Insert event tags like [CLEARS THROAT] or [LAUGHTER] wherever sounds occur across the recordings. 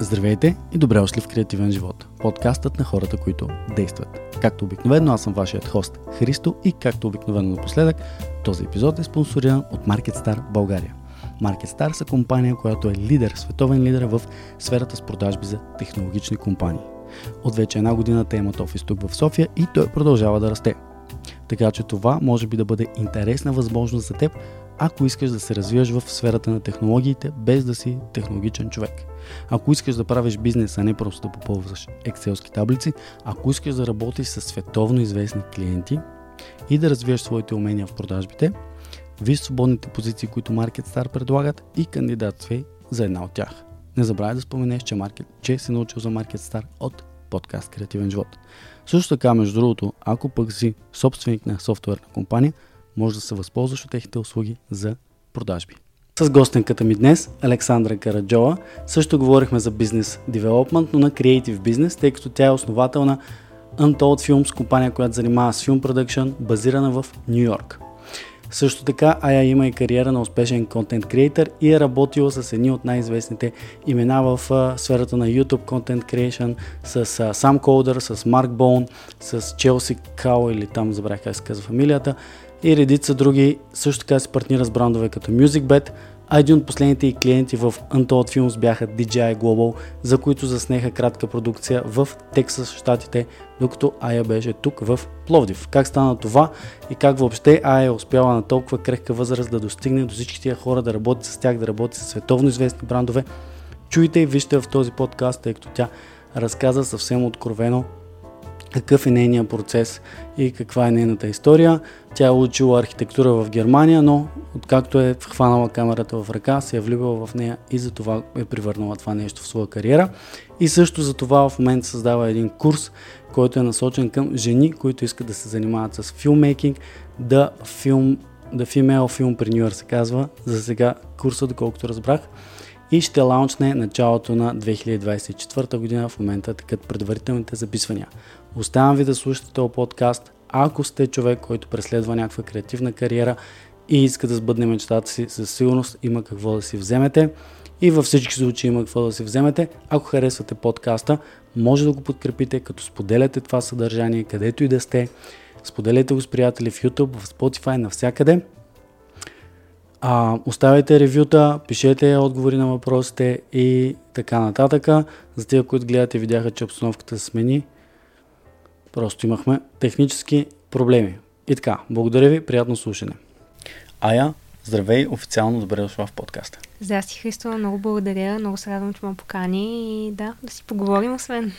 Здравейте и добре дошли в Креативен живот, подкастът на хората, които действат. Както обикновено, аз съм вашият хост Христо и както обикновено напоследък, този епизод е спонсориран от MarketStar България. MarketStar са компания, която е лидер, световен лидер в сферата с продажби за технологични компании. От вече една година те имат офис тук в София и той продължава да расте. Така че това може би да бъде интересна възможност за теб, ако искаш да се развиваш в сферата на технологиите, без да си технологичен човек. Ако искаш да правиш бизнес, а не просто да попълваш екселски таблици, ако искаш да работиш с световно известни клиенти и да развиеш своите умения в продажбите, виж свободните позиции, които MarketStar предлагат и кандидатствай за една от тях. Не забравяй да споменеш, че, Market, че си научил за MarketStar от подкаст Креативен живот. Също така, между другото, ако пък си собственик на софтуерна компания, може да се възползваш от техните услуги за продажби. С гостенката ми днес, Александра Караджова, също говорихме за бизнес девелопмент, но на креатив бизнес, тъй като тя е основател на Untold Films, компания, която занимава с филм продъкшн, базирана в Нью Йорк. Също така, Ая има и кариера на успешен контент креатор и е работила с едни от най-известните имена в uh, сферата на YouTube Content Creation, с uh, Sam Coder, с Марк Боун, с Челси Као или там забравих как се казва фамилията и редица други. Също така се партнира с брандове като MusicBet, а един от последните и клиенти в Untold Films бяха DJI Global, за които заснеха кратка продукция в Тексас, щатите, докато Ая беше тук в Пловдив. Как стана това и как въобще Ая е успяла на толкова крехка възраст да достигне до всички тия хора, да работи с тях, да работи с световно известни брандове. Чуйте и вижте в този подкаст, тъй като тя разказа съвсем откровено какъв е нейният процес и каква е нейната история. Тя е учила архитектура в Германия, но откакто е хванала камерата в ръка, се е влюбила в нея и за това е привърнала това нещо в своя кариера. И също за това в момента създава един курс, който е насочен към жени, които искат да се занимават с филмейкинг, да филм The Female Filmpreneur се казва, за сега курса, доколкото разбрах и ще лаунчне началото на 2024 година. В момента такът предварителните записвания. Оставям ви да слушате този подкаст. Ако сте човек, който преследва някаква креативна кариера и иска да сбъдне мечтата си, със сигурност има какво да си вземете. И във всички случаи има какво да си вземете. Ако харесвате подкаста, може да го подкрепите, като споделяте това съдържание, където и да сте. Споделете го с приятели в YouTube, в Spotify, навсякъде. А, оставяйте ревюта, пишете отговори на въпросите и така нататък. За тези, които гледате, видяха, че обстановката се смени. Просто имахме технически проблеми. И така, благодаря ви, приятно слушане. Ая, здравей, официално добре дошла в подкаста. Здрасти, Христо, много благодаря, много се радвам, че ме покани и да, да си поговорим освен.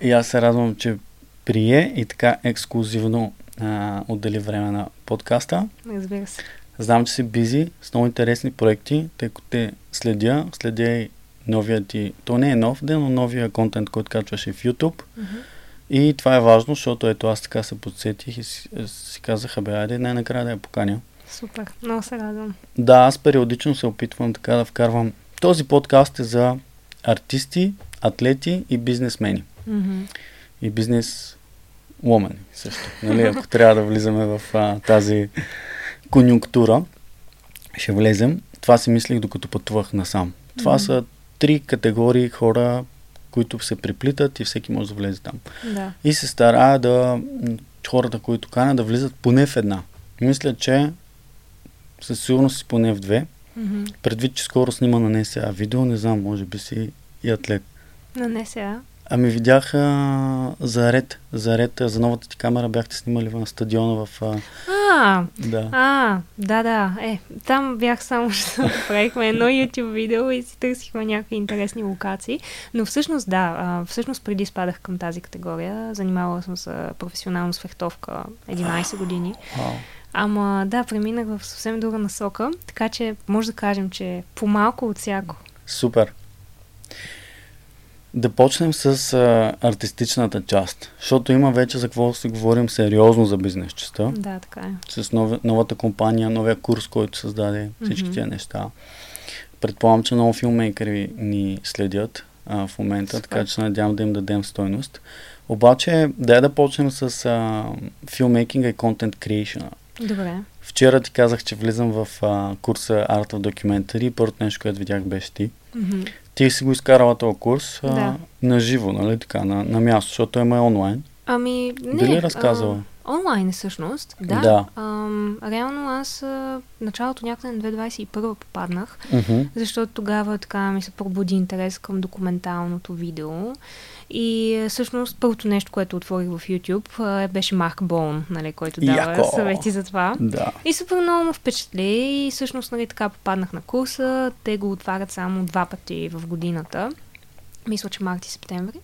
И аз се радвам, че прие и така ексклюзивно а, отдели време на подкаста. Разбира се. Знам, че си бизи с много интересни проекти, тъй като те следя, следя и новия ти, то не е нов ден, но новия контент, който качваш и в YouTube. Mm-hmm. И това е важно, защото ето аз така се подсетих и си, си казах, абе, айде най-накрая да я поканя. Супер, много се радвам. Да, аз периодично се опитвам така да вкарвам. Този подкаст е за артисти, атлети и бизнесмени. Mm-hmm. И бизнес ломени също. Нали, ако [LAUGHS] трябва да влизаме в а, тази конюнктура, ще влезем. Това си мислих докато пътувах насам. Това mm-hmm. са три категории хора, които се приплитат и всеки може да влезе там. Да. И се старая да хората, които кана, да влизат поне в една. Мисля, че със сигурност си поне в две. Mm-hmm. Предвид, че скоро снима на НСА видео, не знам, може би си и атлет. На НСА? Ами видях а, за ред, за новата ти камера бяхте снимали на стадиона в... А, а, да. а, да, да. Е, там бях само, [LAUGHS] че правихме едно YouTube видео и си търсихме някакви интересни локации. Но всъщност, да, а, всъщност преди спадах към тази категория. Занимавала съм се професионално с фехтовка 11 години. Ама да, преминах в съвсем друга насока, така че може да кажем, че по-малко от всяко. Супер. Да почнем с а, артистичната част, защото има вече за какво си говорим сериозно за бизнес частта. Да, така е. С нов, новата компания, новия курс, който създаде всички mm-hmm. тези неща. Предполагам, че много филмейкери ни следят а, в момента, Супер. така че надявам да им дадем стойност. Обаче, дай да почнем с а, филмейкинга и контент creation. Добре. Вчера ти казах, че влизам в а, курса Art of Documentary. Първото нещо, което видях, беше ти. Mm-hmm. Ти си го изкарала този курс а, Да. на живо, нали така, на, на място, защото има онлайн. Ами, не. Дали е разказала? А, онлайн е всъщност, да. Да. Ам, реално аз а, началото някъде на 2021 попаднах, Мгм. защото тогава така ми се пробуди интерес към документалното видео. И а, всъщност първото нещо, което отворих в YouTube, а, беше Марк Боун, нали, който дава Яко! съвети за това. Да. И супер много ме впечатли и всъщност нали, така попаднах на курса. Те го отварят само два пъти в годината. Мисля, че март и септември.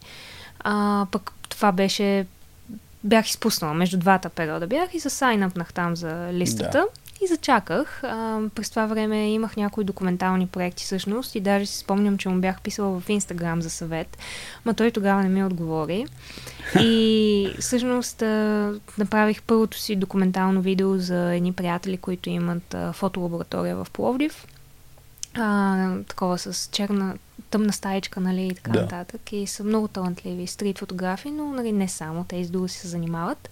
А, пък това беше... Бях изпуснала между двата периода. Бях и се сайнъпнах там за листата. И зачаках. А, през това време имах някои документални проекти всъщност и даже си спомням, че му бях писала в Инстаграм за съвет, ма той тогава не ми отговори. И всъщност а, направих първото си документално видео за едни приятели, които имат а, фотолаборатория в Пловдив. А, такова с черна, тъмна стаечка, нали, и така Да. нататък. И са много талантливи стрит фотографи, но нали, не само, те и с друго си се занимават.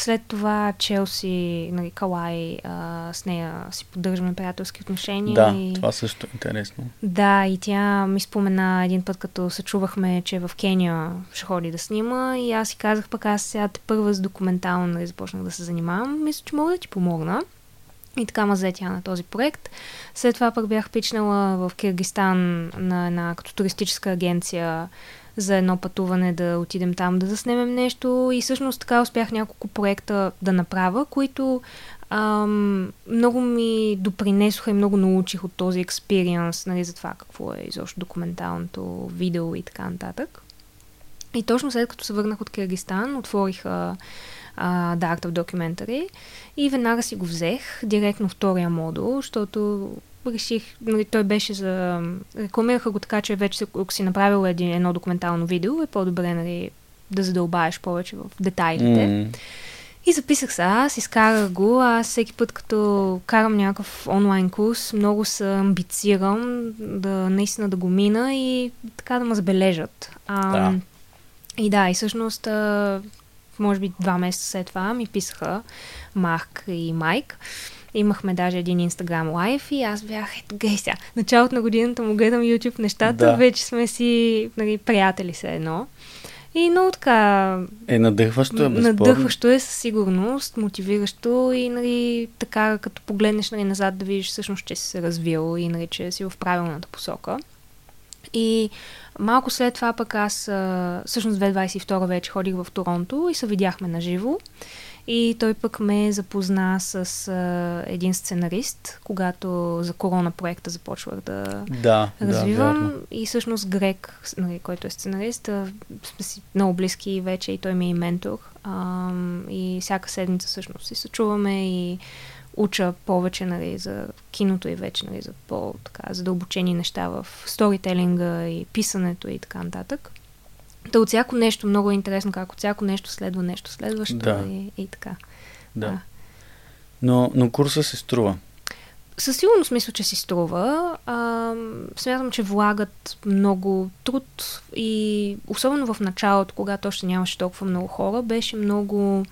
След това Челси, нали, Калай, а, с нея си поддържаме приятелски отношения. Да, и... това също е интересно. Да, и тя ми спомена един път, като се чувахме, че в Кения ще ходи да снима и аз си казах пък аз сега те първа с документално нали, започнах да се занимавам. Мисля, че мога да ти помогна. И така ма взе тя на този проект. След това пък бях пичнала в Киргистан на една като туристическа агенция за едно пътуване да отидем там да заснемем нещо и всъщност така успях няколко проекта да направя, които ам, много ми допринесоха и много научих от този експириенс, нали, за това какво е изобщо документалното видео и така нататък. И точно след като се върнах от Киргистан, отворих а, а, The Art of Documentary и веднага си го взех, директно втория модул, защото реших, нали, той беше за... Рекламираха го така, че вече ако си направил един, едно документално видео, е по-добре нали, да задълбаеш повече в детайлите. М, И записах се аз, изкарах го. Аз всеки път, като карам някакъв онлайн курс, много се амбицирам да наистина да го мина и така да ме забележат. А, Да. И да, и всъщност, може би два месеца след това ми писаха Марк и Майк. Имахме даже един Инстаграм лайв и аз бях, ето гей сега, началото на годината му гледам YouTube нещата, Да. вече сме си нали, приятели се едно. И много така Е, надъхващо е, безспорно. Надъхващо е със сигурност, мотивиращо и нали, така като погледнеш нали, назад да видиш всъщност, че си се развил и нали, че си в правилната посока. И малко след това пък аз, а, всъщност 2022 вече ходих в Торонто и се видяхме на живо. И той пък ме запозна с а, един сценарист, когато за корона проекта започвах да, Да, развивам. да, и всъщност Грег, нали, който е сценарист, а, сме си много близки вече и той ми е и ментор. Ам, и всяка седмица всъщност си се чуваме и уча повече нали, за киното и вече нали, за по-така задълбочени неща в сторителинга и писането и така нататък. Та от всяко нещо много е интересно, как от всяко нещо следва нещо следващо Да. и, и така. Да. Но, но курса се струва. Със сигурност мисля, че си струва. А, смятам, че влагат много труд и особено в началото, когато още нямаше толкова много хора, беше много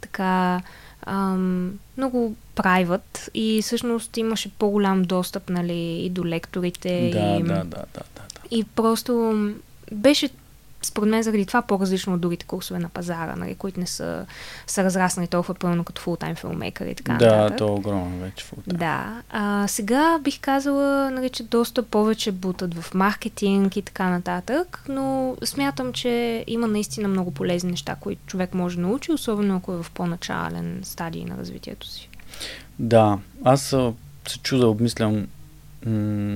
така ам, много private и всъщност имаше по-голям достъп нали, и до лекторите Да, и, да, да, да, да, да. и просто беше според мен заради това по-различно от другите курсове на пазара, нали, които не са, са разраснали толкова пълно като фултайм филмейкър и така Да, нататък. то е огромен вече фултайм. Да. А, сега бих казала, нали, че доста повече бутат в маркетинг и така нататък, но смятам, че има наистина много полезни неща, които човек може да научи, особено ако е в по-начален стадий на развитието си. Да, аз се чуда, обмислям м-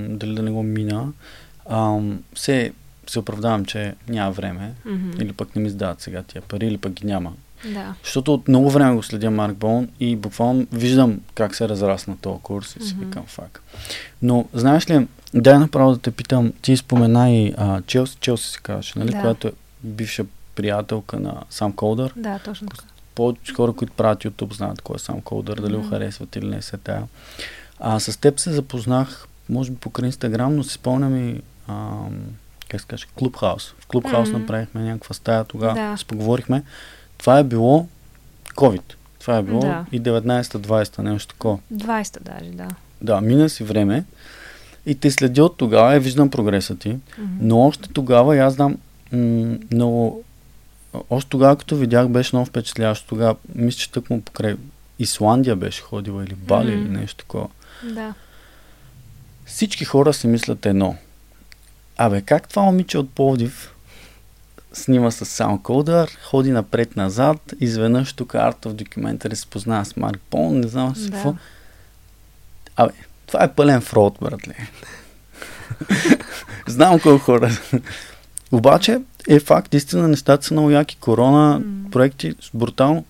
дали да не го мина. Ам, се, се оправдавам, че няма време, Мгм. или пък не ми издават сега тия пари, или пък ги няма. Да. Защото от много време го следя Марк Боун и буквално виждам как се разрасна този курс и си викам фак. Но знаеш ли, дай направо да те питам, ти спомена и а, Челси, Челси се казваше, нали, Да. която е бивша приятелка на Сам Колдър. Да, точно така. Повече хора, които правят YouTube, знаят кой е Сам Колдър, дали го харесват или не се тая. А с теб се запознах, може би покрай Инстаграм, но си спомням и ам, как се каже, Клубхаус. В Клубхаус Мгм. направихме някаква стая тогава, Да. поговорихме. Това е било COVID. Това е било Да. и 19-20, нещо такова. 20 даже, да. Да, мина си време И те следя от тогава и виждам прогреса ти. Мгм. Но още тогава, аз знам, м- много... Още тогава, като видях, беше много впечатляващо. Тогава, мисля, че тък му покрай Исландия беше ходила или Бали Мгм. или нещо такова. Да. Всички хора си мислят едно. Абе, как това момиче от Пловдив снима с саундкодър, ходи напред-назад, изведнъж тук Art of Documentary се познава с Марк Пол, не знам си Да. какво. Абе, това е пълен фрод, братле. [LAUGHS] Знам колко хора. Обаче е факт, истина, нещата са много яки. Корона, М. проекти, брутално.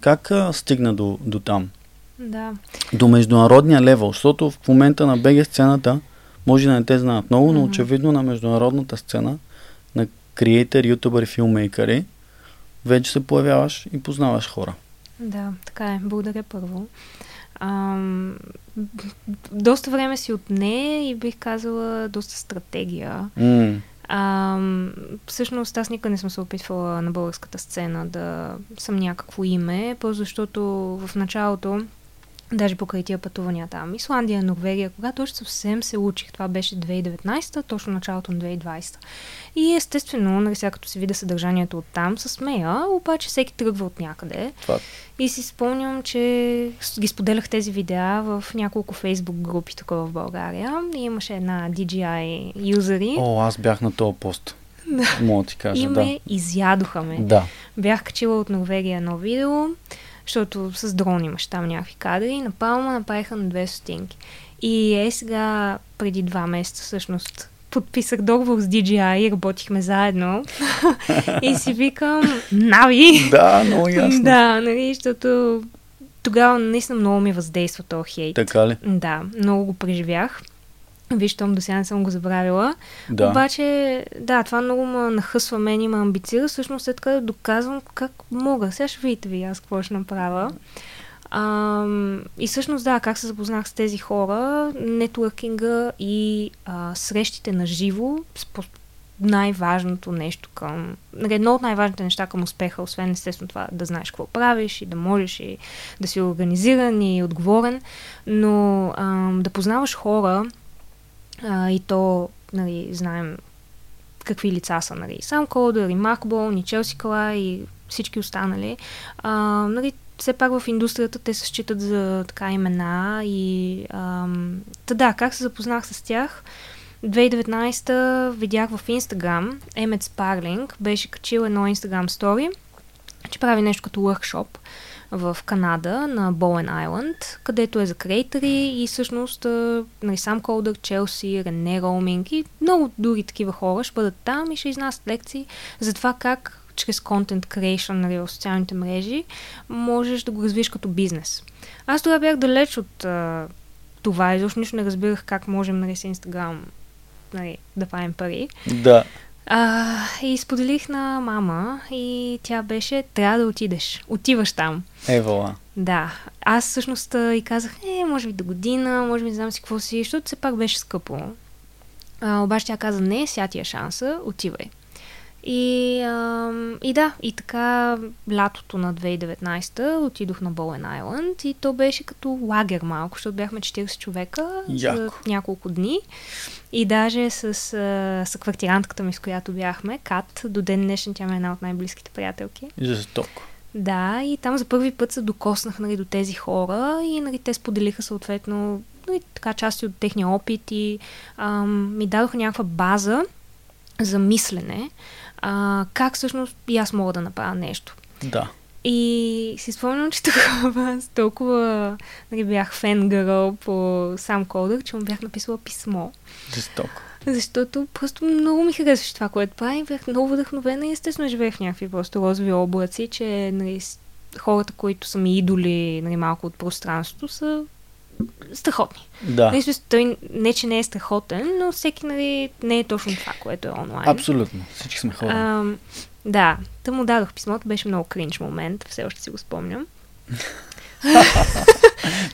Как а, стигна до, до там? Да. До международния левел, защото в момента на БГ сцената, може да не те знаят много, но очевидно на международната сцена, на креатори, ютубъри, филмейкъри, вече се появяваш и познаваш хора. Да, така е. Благодаря първо. Ам, доста време си отне и бих казала доста стратегия. М, Ам, всъщност аз никога не съм се опитвала на българската сцена да съм някакво име, просто защото в началото, даже покрай тия пътувания там, Исландия, Норвегия, когато още съвсем се учих, това беше 2019, точно началото на 2020. И естествено, нали сега като се видя съдържанието от там, се смея, обаче всеки тръгва от някъде. това, И си спомням, че с- ги споделях тези видеа в няколко фейсбук групи тук в България. И имаше една DJI юзери. о, аз бях на този пост. Мога да ти кажа, и да. ме изядоха ме. Да. Бях качила от Норвегия едно видео, защото с дрон имаш там някакви кадри. На Палма направиха на две стотинки. И е сега, преди два месеца всъщност, подписах договор с DJI и работихме заедно. [LAUGHS] и си викам, Нави! Да, много ясно. Да, нали, защото тогава наистина много ми въздейства този хейт. Така ли? Да, много го преживях. Виждам, до сега не съм го забравила. Да. Обаче, да, това много ме нахъсва мен и ме амбицира. Всъщност след като доказвам как мога. Сега ще видите ви аз какво ще направя. Ам, и всъщност, да, как се запознах с тези хора, нетворкинга и а, срещите на живо, най-важното нещо към... Едно от най-важните неща към успеха, освен естествено това да знаеш какво правиш и да можеш и да си организиран и отговорен, но ам, да познаваш хора а, и то, нали, знаем какви лица са, нали, Сам Колдър и Марк Бол, и Челси Кала и всички останали. А, нали, все пак в индустрията те се считат за така имена и ам, та да, как се запознах с тях? 2019 видях в Инстаграм Емет Спарлинг беше качил едно Инстаграм стори, че прави нещо като workshop в Канада на Боуен Айленд, където е за креатори и всъщност нали, сам Колдър, Челси, Рене Роуминг и много други такива хора ще бъдат там и ще изнасят лекции за това как чрез content creation нали, в социалните мрежи можеш да го развиеш като бизнес. Аз тогава бях далеч от а, това, изобщо нищо не разбирах как можем нали, с Инстаграм нали, да правим пари. Да. А, и споделих на мама и тя беше, трябва да отидеш. Отиваш там. Евала. Да. Аз всъщност и казах, е, може би до година, може би не знам си какво си, защото все пак беше скъпо. А, обаче тя каза, не, сега ти е шанса, отивай. И, а, и да, и така лятото на 2019 отидох на Боуен Айленд и то беше като лагер малко, защото бяхме 40 човека за Яко. няколко дни. И даже с, квартирантката ми, с която бяхме, Кат, до ден днешен тя ми е една от най-близките приятелки. Жестоко. Да, и там за първи път се докоснах нали, до тези хора и нали, те споделиха съответно нали, така части от техния опит и ам, ми дадоха някаква база за мислене, а, как всъщност и аз мога да направя нещо. Да. И си спомням, че [LAUGHS] тогава аз толкова нали, бях фенгърл по сам Колдър, че му бях написала писмо. Жестоко. Защото просто много ми харесваше това, което правим. Бях много вдъхновена и естествено живеех в някакви просто розови облаци, че нали, хората, които са ми идоли нали, малко от пространството, са страхотни. Да. Нали, смисъл, той не, че не е страхотен, но всеки нали, не е точно това, което е онлайн. Абсолютно. Всички сме хора. Да, та му дадох писмото, беше много кринч момент, все още си го спомням.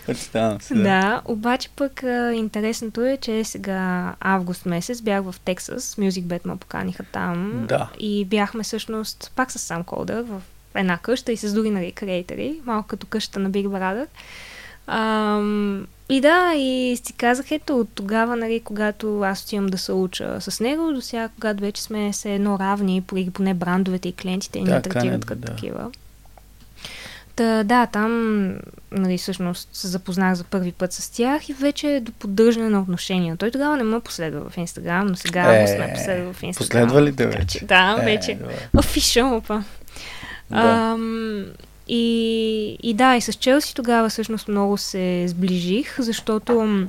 Представям си. Да, обаче пък а, интересното е, че сега август месец бях в Тексас, MusicBet ме поканиха там Да. и бяхме всъщност пак с сам Колдър в една къща и с други нали, креатори, малко като къщата на Big Brother. Ам, и да, и си казах, ето от тогава, нали, когато аз отивам да се уча с него, до сега, когато вече сме се едно равни, поне брандовете и клиентите ни третират като да. такива. Та, да, там нали, всъщност се запознах за първи път с тях и вече до поддържане на отношения. Той тогава не ме последва в Инстаграм, но сега е, сме последва в Инстаграм. Последва ли те вече? Да, е, вече. Офишъл, па. Да. Ам, и, и да, и с Челси тогава всъщност много се сближих, защото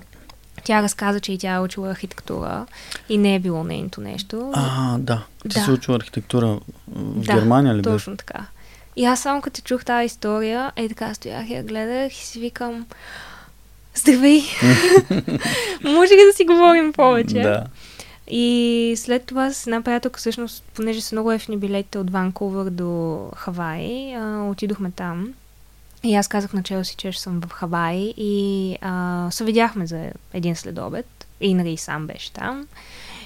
тя разказа, че и тя е учила архитектура и не е било нейното нещо. А, да. Ти да. си учила архитектура в да, Германия ли точно беше? така. И аз само като чух тази история, е така стоях и я гледах и си викам Здравей! [LAUGHS] Може ли да си говорим повече? Да. И след това с една приятелка, всъщност, понеже са много ефни билетите от Ванкувър до Хавай, а, отидохме там. И аз казах на Челси, че ще съм в Хавай и а, се видяхме за един следобед. И нали сам беше там.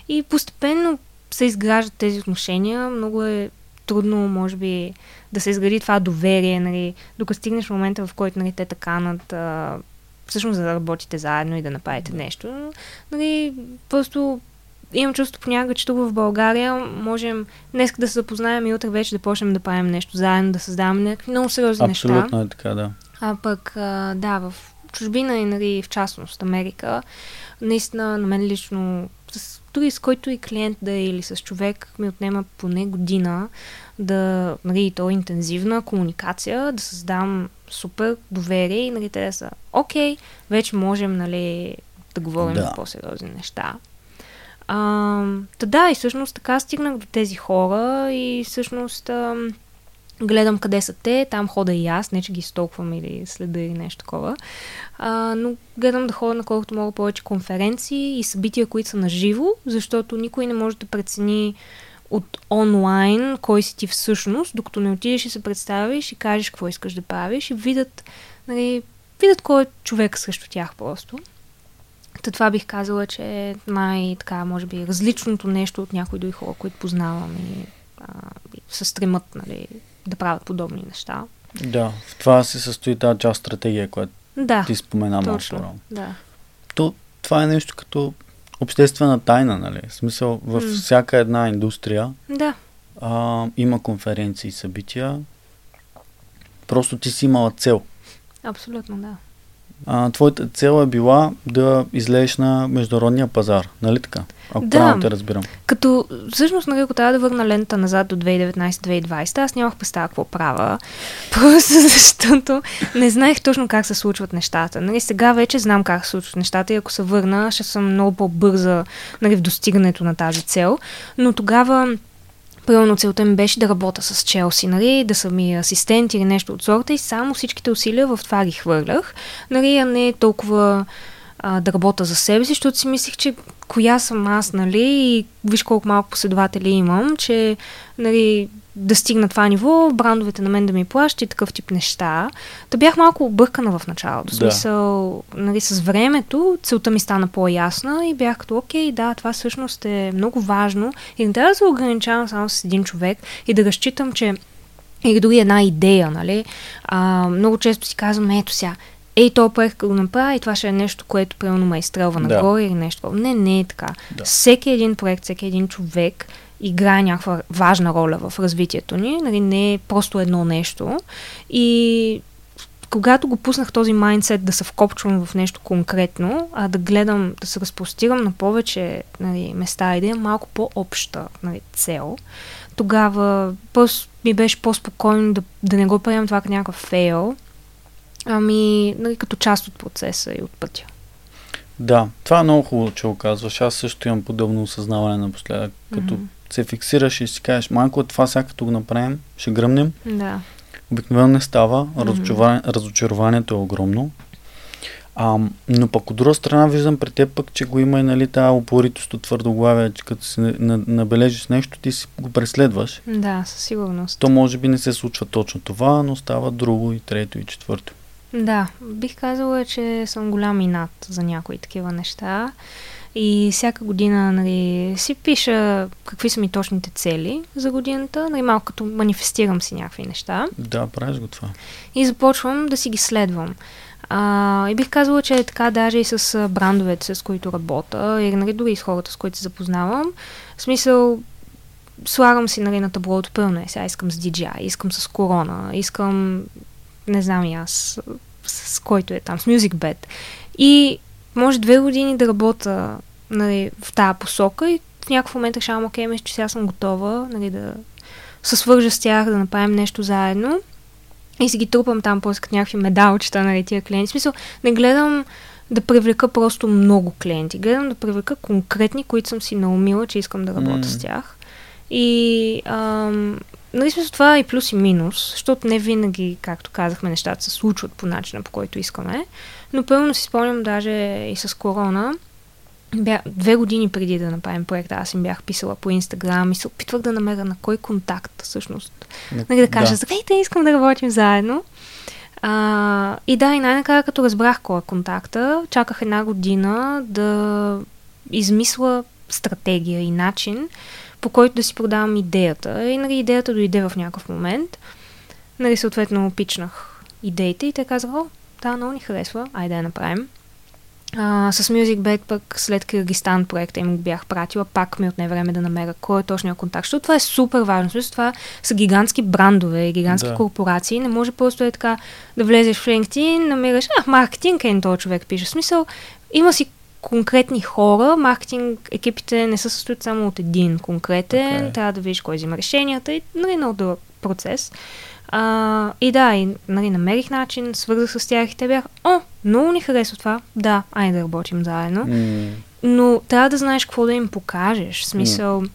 И постепенно се изграждат тези отношения. Много е трудно, може би, да се изгради това доверие, нали, докато стигнеш момента, в който нали, те таканат а, всъщност за да работите заедно и да направите нещо. Нали, просто имам чувство понякога, че тук в България можем днес да се запознаем и утре вече да почнем да правим нещо заедно, да създаваме някакви много сериозни Абсолютно неща. Абсолютно е така, да. А пък, а, да, в чужбина и нали, в частност Америка, наистина на мен лично, с, дори с който и клиент да е или с човек, ми отнема поне година да, нали, то е интензивна комуникация, да създам супер доверие и нали, те да са окей, вече можем нали, да говорим да. за по-сериозни неща. А, та да, и всъщност така стигнах до тези хора и всъщност а, гледам къде са те, там хода и аз, не че ги столквам или следа или нещо такова, а, но гледам да ходя на колкото мога повече конференции и събития, които са на живо, защото никой не може да прецени от онлайн кой си ти всъщност, докато не отидеш и се представиш и кажеш какво искаш да правиш и видят, нали, видят кой е човек срещу тях просто. Та това бих казала, че е най-така, може би, различното нещо от някои други хора, които познавам и, а, се стремат нали, да правят подобни неща. Да, в това се състои тази част стратегия, която да, ти спомена точно, малко Да. То, това е нещо като обществена тайна, нали? В смисъл, в mm. всяка една индустрия да. а, има конференции и събития. Просто ти си имала цел. Абсолютно, да а, твоята цел е била да излезеш на международния пазар, нали така? Ако да, правилно те разбирам. Като всъщност, нали, ако трябва да върна лента назад до 2019-2020, аз нямах представа какво правя. [LAUGHS] Просто защото не знаех точно как се случват нещата. Нали, сега вече знам как се случват нещата и ако се върна, ще съм много по-бърза нали, в достигането на тази цел. Но тогава Примерно целта ми беше да работя с Челси, нали, да съм ми асистент или нещо от сорта и само всичките усилия в това ги хвърлях, нали, а не толкова а, да работя за себе си, защото си мислих, че коя съм аз, нали, и виж колко малко последователи имам, че, нали, да стигна това ниво, брандовете на мен да ми плащат и такъв тип неща. Та бях малко объркана в началото. Да. Смисъл, нали, с времето целта ми стана по-ясна и бях като, окей, да, това всъщност е много важно и не трябва да се ограничавам само с един човек и да разчитам, че или дори една идея, нали? А, много често си казвам, ето сега, ей, то проект го направи и това ще е нещо, което примерно ме изстрелва да. нагоре или нещо. Не, не е така. Да. Всеки един проект, всеки един човек играе някаква важна роля в развитието ни, нали, не е просто едно нещо. И когато го пуснах този майндсет да се вкопчвам в нещо конкретно, а да гледам, да се разпростирам на повече нали, места и да имам малко по-обща нали, цел, тогава просто ми беше по-спокойно да, да не го приемам това като някакъв фейл, ами нали, като част от процеса и от пътя. Да, това е много хубаво, че го казваш. Аз също имам подобно осъзнаване напоследък, като mm-hmm се фиксираш и си кажеш, малко от това сега като го направим, ще гръмнем. Да. Обикновено не става, mm-hmm. разочарованието е огромно. А, но пък от друга страна виждам при теб пък, че го има и нали, тази упоритост от твърдоглавие, че като си набележиш нещо, ти си го преследваш. Да, със сигурност. То може би не се случва точно това, но става друго и трето и четвърто. Да, бих казала, че съм голям инат за някои такива неща. И всяка година нали, си пиша какви са ми точните цели за годината, нали, малко като манифестирам си някакви неща. Да, правиш го това. И започвам да си ги следвам. А, и бих казала, че е така даже и с брандовете, с които работя, и нали, дори и с хората, с които се запознавам. В смисъл, слагам си нали, на таблото пълно е. Сега искам с DJI, искам с корона, искам, не знам и аз, с, с който е там, с MusicBed. И може две години да работя нали, в тази посока и в някакъв момент решавам, окей, мисля, че сега съм готова нали, да се свържа с тях, да направим нещо заедно. И си ги трупам там после като някакви медалчета, нали, тия клиенти. В смисъл, не гледам да привлека просто много клиенти. Гледам да привлека конкретни, които съм си наумила, че искам да работя mm. с тях. И ам, нали смисъл това е и плюс и минус, защото не винаги, както казахме, нещата се случват по начина, по който искаме. Но пълно си спомням даже и с корона, бя, две години преди да направим проекта, аз им бях писала по Инстаграм и се опитвах да намеря на кой контакт всъщност. Нали, да кажа, да. здравейте, искам да работим заедно. А, и да, и най-накрая като разбрах кой е контакта, чаках една година да измисля стратегия и начин, по който да си продавам идеята. И нали, идеята дойде в някакъв момент. Нали, съответно, пичнах идеите и те казаха, о, да, много ни харесва, айде да я направим. А, с MusicBed пък след Киргистан проекта им бях пратила, пак ми отне време да намеря кой е точния контакт, защото това е супер важно. Също това са гигантски брандове, гигантски да. корпорации. Не може просто е така да влезеш в LinkedIn, намираш, а, маркетинг е този човек пише. В смисъл, има си конкретни хора, маркетинг екипите не се състоят само от един конкретен, okay. трябва да видиш кой взима решенията и нали, много дълъг процес. А, и да, и нали, намерих начин, свързах с тях и те бяха, о, много ни харесва това, да, айде да работим заедно. Mm. Но трябва да знаеш какво да им покажеш. В смисъл, mm.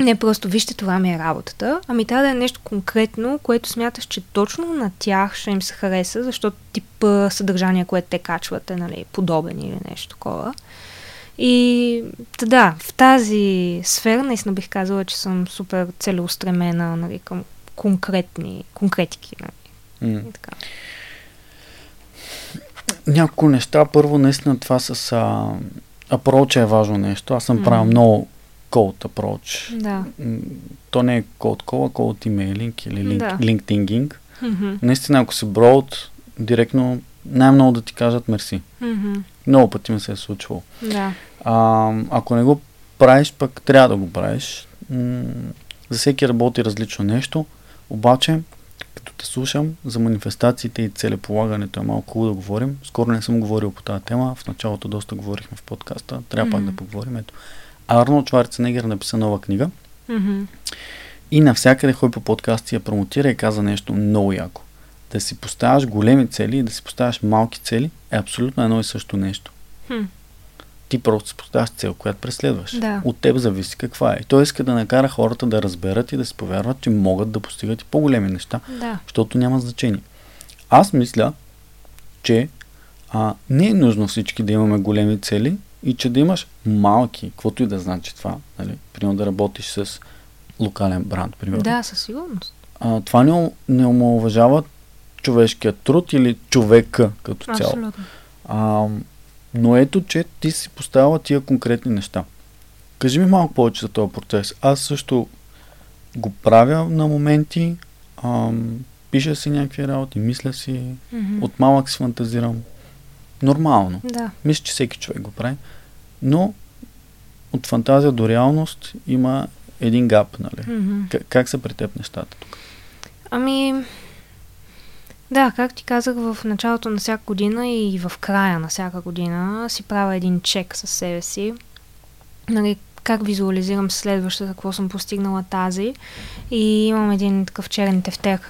Не просто вижте това ми е работата, ами трябва да е нещо конкретно, което смяташ, че точно на тях ще им се хареса, защото типа съдържание, което те качват е нали, подобен или нещо такова. И да, в тази сфера наистина бих казала, че съм супер целеустремена нали, към конкретни, конкретики. Нали? Mm. така. Няколко неща. Първо, наистина това с а, approach е важно нещо. Аз съм mm. правил много cold approach. Да. То не е cold call, а cold emailing или link, да. LinkedIn. Mm-hmm. Наистина, ако си broad, директно най-много да ти кажат мерси. Mm-hmm. Много пъти ми се е случвало. Да. А, ако не го правиш, пък трябва да го правиш. М- за всеки работи различно нещо. Обаче, като те слушам за манифестациите и целеполагането е малко хубаво да говорим. Скоро не съм говорил по тази тема, в началото доста говорихме в подкаста, трябва mm-hmm. пак да поговорим. Ето. Арнолд Шварценегер написа нова книга mm-hmm. и навсякъде ходи по подкасти я промотира и каза нещо много яко. Да си поставяш големи цели и да си поставяш малки цели е абсолютно едно и също нещо. Mm ти просто си поставяш цел, която преследваш. Да. От теб зависи каква е. И той иска да накара хората да разберат и да си повярват, че могат да постигат и по-големи неща, да. защото няма значение. Аз мисля, че а, не е нужно всички да имаме големи цели и че да имаш малки, каквото и да значи това. Нали? Примерно да работиш с локален бранд, примерно. Да, със сигурност. А, това не, не омалуважава човешкият труд или човека като цяло. Абсолютно. А, но ето, че ти си поставила тия конкретни неща. Кажи ми малко повече за този процес. Аз също го правя на моменти, ам, пиша си някакви работи, мисля си, mm-hmm. от малък си фантазирам. Нормално. Да. Мисля, че всеки човек го прави. Но от фантазия до реалност има един гап, нали? Mm-hmm. К- как са при теб нещата тук? Ами, да, както ти казах, в началото на всяка година и в края на всяка година си правя един чек със себе си. Нали, как визуализирам следващата, какво съм постигнала тази. И имам един такъв черен тефтер,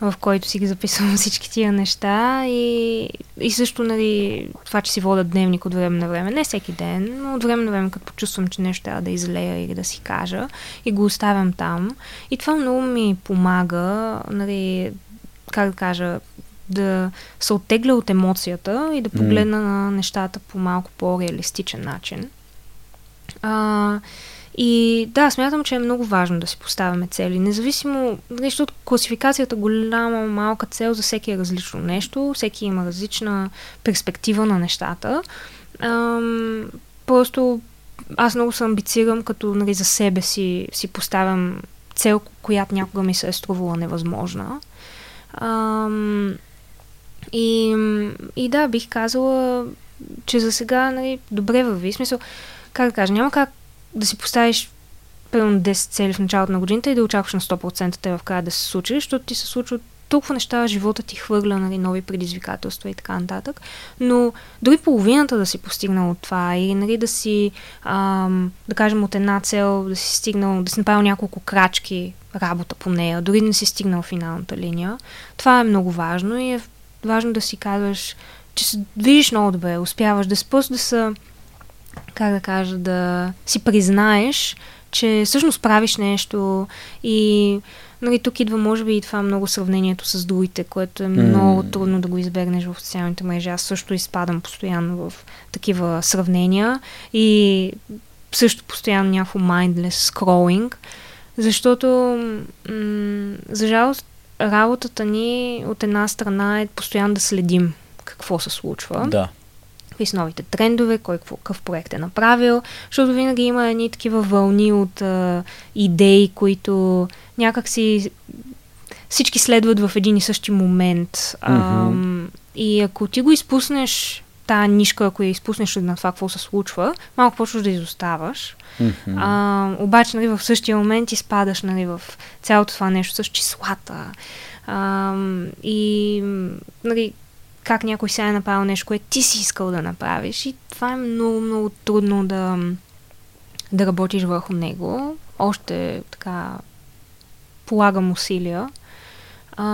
в който си ги записвам [LAUGHS] всички тия неща. И, и също, нали, това, че си вода дневник от време на време. Не всеки ден, но от време на време, като почувствам, че нещо трябва да излея или да си кажа. И го оставям там. И това много ми помага, нали, как да кажа, да се оттегля от емоцията и да погледна mm. на нещата по малко по-реалистичен начин. А, и да, смятам, че е много важно да си поставяме цели. Независимо, защото класификацията голяма, малка цел за всеки е различно нещо, всеки има различна перспектива на нещата. Ам, просто аз много се амбицирам, като нали, за себе си си поставям цел, която някога ми се е струвала невъзможна. Ам, И, и да, бих казала, че за сега нали, добре върви. Смисъл, как да кажа, няма как да си поставиш примерно 10 цели в началото на годината и да очакваш на 100% те в края да се случи, защото ти се случват толкова неща, живота ти хвърля нали, нови предизвикателства и така нататък. Но дори половината да си постигнал от това и нали, да си, ам, да кажем, от една цел да си стигнал, да си направил няколко крачки работа по нея, дори да не си стигнал финалната линия, това е много важно и е важно да си казваш, че се движиш много добре, успяваш да просто да са, как да кажа, да си признаеш, че всъщност правиш нещо и нали, тук идва може би и това много сравнението с другите, което е много mm. трудно да го избегнеш в социалните мрежи. Аз също изпадам постоянно в такива сравнения и също постоянно някакво mindless scrolling, защото м- за жалост работата ни от една страна е постоянно да следим какво се случва. Да какви са новите трендове, кой какво, какъв проект е направил, защото винаги има едни такива вълни от а, идеи, които някак си всички следват в един и същи момент. Mm-hmm. А, и ако ти го изпуснеш, тази нишка, ако я изпуснеш на това, какво се случва, малко почваш да изоставаш. Mm-hmm. А, обаче, нали, в същия момент изпадаш нали, в цялото това нещо с числата. А, и нали, как някой сега е направил нещо, което ти си искал да направиш и това е много, много трудно да, да работиш върху него. Още така полагам усилия. А,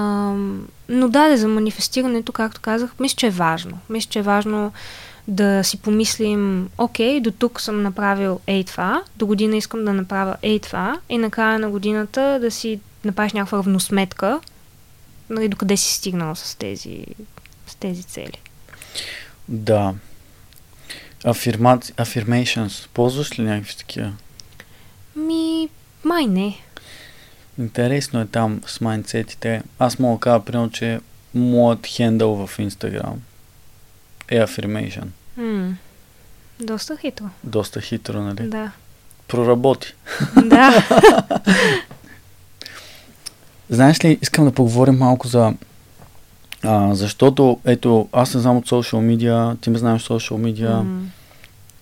но да, за манифестирането, както казах, мисля, че е важно. Мисля, че е важно да си помислим, окей, до тук съм направил ей това, до година искам да направя ей това и накрая на годината да си направиш някаква равносметка, нали, докъде си стигнал с тези тези цели. Да. Афирмаци... Affirmations. Ползваш ли някакви такива? Ми, май не. Интересно е там с майндсетите. Аз мога да кажа, примерно, че моят хендъл в Инстаграм е affirmation. М- доста хитро. Доста хитро, нали? Да. Проработи. Да. [LAUGHS] Знаеш ли, искам да поговорим малко за а, защото, ето, аз не знам от социал медиа, ти ме знаеш социал медиа. Mm.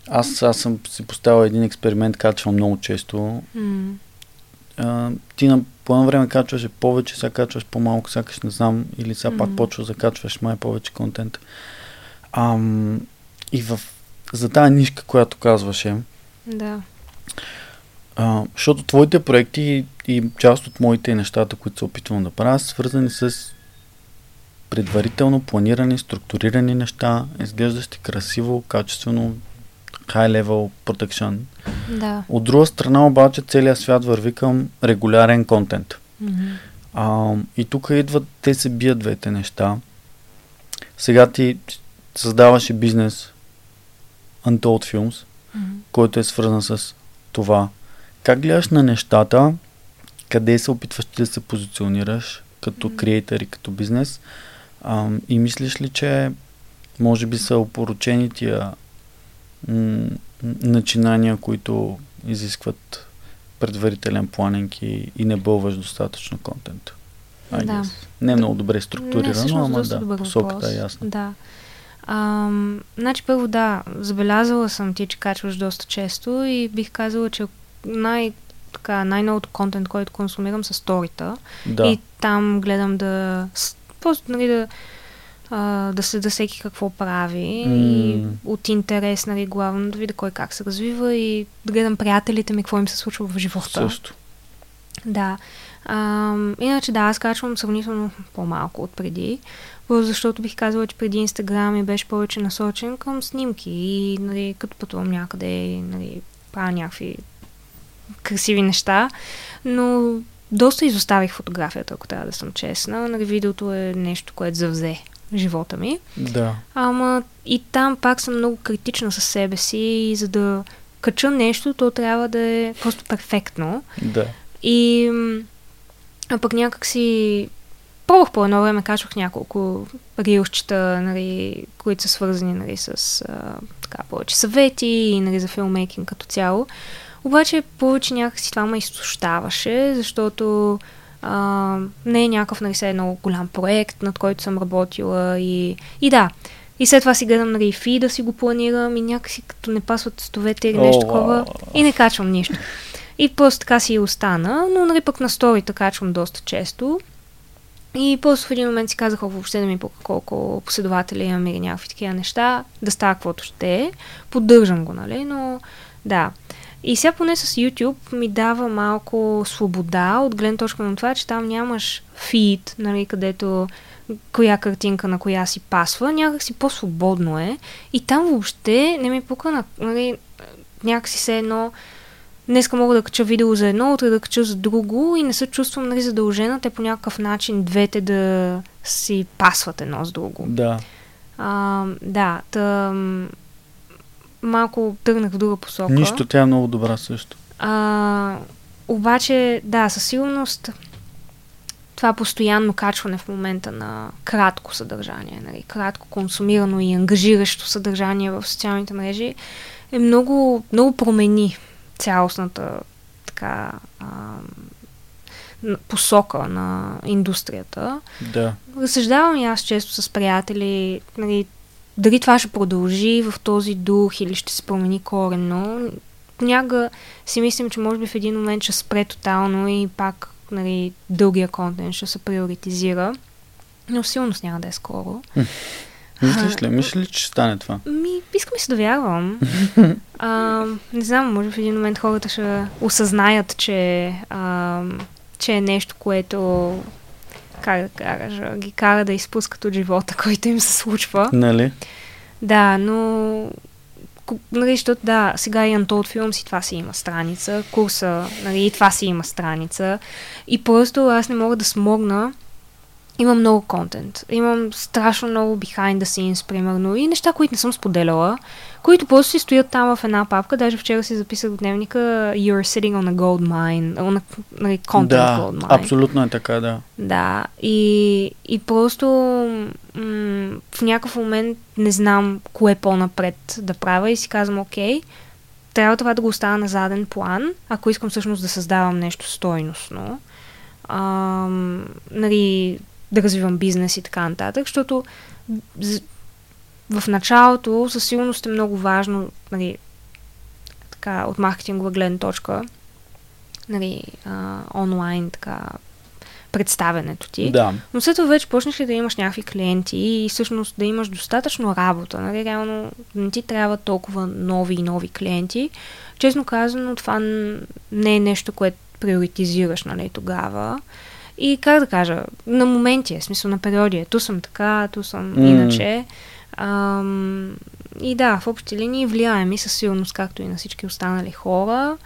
Аз, аз съм си поставил един експеримент, качвам много често. Mm. А, ти на по едно време качваше повече, сега качваш по-малко, сякаш не знам, или сега mm. пак почваш да качваш май повече контент. Ам, и в, за тази нишка, която казваше, да. А, защото твоите проекти и, и част от моите нещата, които се опитвам да правя, са свързани с предварително планирани, структурирани неща, изглеждащи красиво, качествено, high level production. Да. От друга страна обаче целият свят върви към регулярен контент. Mm-hmm. А, и тук идват, те се бият двете неща. Сега ти създаваше бизнес Untold Films, mm-hmm. който е свързан с това. Как гледаш на нещата, къде се опитваш ти да се позиционираш като креатор и като бизнес а, и мислиш ли, че може би са опоручени тия м- начинания, които изискват предварителен планинг и, и не бълваш достатъчно контент? Да. Не е много добре структурирано, не, ама да, посоката е ясна. Да. А, значи първо да, забелязала съм ти, че качваш доста често и бих казала, че най- така, най-новото контент, който консумирам са сторита. Да. И там гледам да Просто, нали, да, а, да се да всеки какво прави mm. и от интерес, нали, главно да видя кой как се развива и да гледам приятелите ми, какво им се случва в живота. Също. Да. А, иначе да, аз качвам сравнително по-малко от преди, защото бих казала, че преди Инстаграм ми беше повече насочен към снимки и нали, като пътувам някъде, нали, правя някакви красиви неща, но доста изоставих фотографията, ако трябва да съм честна. Нали, видеото е нещо, което завзе живота ми. Да. Ама и там пак съм много критична със себе си и за да кача нещо, то трябва да е просто перфектно. Да. И а пък някак си пробвах по едно време, качвах няколко рилщета, нали, които са свързани нали, с а, така, повече съвети и нали, за филмейкинг като цяло. Обаче повече някакси това ме изтощаваше, защото А, не е някакъв, нали, се едно голям проект, над който съм работила и, и да. И след това си гледам нали, фи да си го планирам и някакси като не пасват стовете или нещо такова и не качвам нищо. И просто така си и остана, но нали пък на сторите качвам доста често. И просто в един момент си казах, «О, въобще да ми пука колко последователи имам или някакви такива неща, да става каквото ще е. Поддържам го, нали, но да. И сега поне с YouTube ми дава малко свобода от гледна точка на това, че там нямаш фид, нали, където коя картинка на коя си пасва, някакси по-свободно е. И там въобще не ми пука на, нали, някакси се едно днеска мога да кача видео за едно, утре да кача за друго и не се чувствам нали, задължена те по някакъв начин двете да си пасват едно с друго. Да. А, да, тъм, малко тръгнах в друга посока. Нищо, тя е много добра също. А, обаче, да, със сигурност това постоянно качване в момента на кратко съдържание, нали, кратко консумирано и ангажиращо съдържание в социалните мрежи е много, много промени цялостната така а, посока на индустрията. Да. Разсъждавам и аз често с приятели, нали, дали това ще продължи в този дух или ще се промени коренно. Някога си мислим, че може би в един момент ще спре тотално и пак нали, дългия контент ще се приоритизира. Но силно няма да е скоро. Мислиш ли? Мислиш ли, че стане това? Ми, искам и се да вярвам. [LAUGHS] а, не знам, може в един момент хората ще осъзнаят, че, а, че е нещо, което как да кажа, ги кара да изпускат от живота, [LAUGHS] който им се случва. Нали? Да, но нали, защото да, сега и Untold Films и това си има страница, курса, нали, и това си има страница. И просто аз не мога да смогна. Имам много контент. Имам страшно много behind the scenes, примерно, и неща, които не съм споделяла, които просто си стоят там в една папка. Даже вчера си записах в дневника You're sitting on a gold mine, on a, нали, content да, gold mine. абсолютно е така, да. Да, и, и просто м- в някакъв момент не знам кое по-напред да правя и си казвам, окей, трябва това да го оставя на заден план, ако искам всъщност да създавам нещо стойностно, ам, нали, да развивам бизнес и така нататък, защото в началото със сигурност е много важно, нали, така, от маркетингова гледна точка, нали, а, онлайн, така, представенето ти. Да. Но след това вече почнеш ли да имаш някакви клиенти и всъщност да имаш достатъчно работа, нали, реално не ти трябва толкова нови и нови клиенти. Честно казано, това не е нещо, което приоритизираш, нали, тогава. И как да кажа, на моменти е, в смисъл на периоди е. Ту съм така, ту съм М. иначе. Ам, и да, в общи линии влияем и със сигурност, както и на всички останали хора.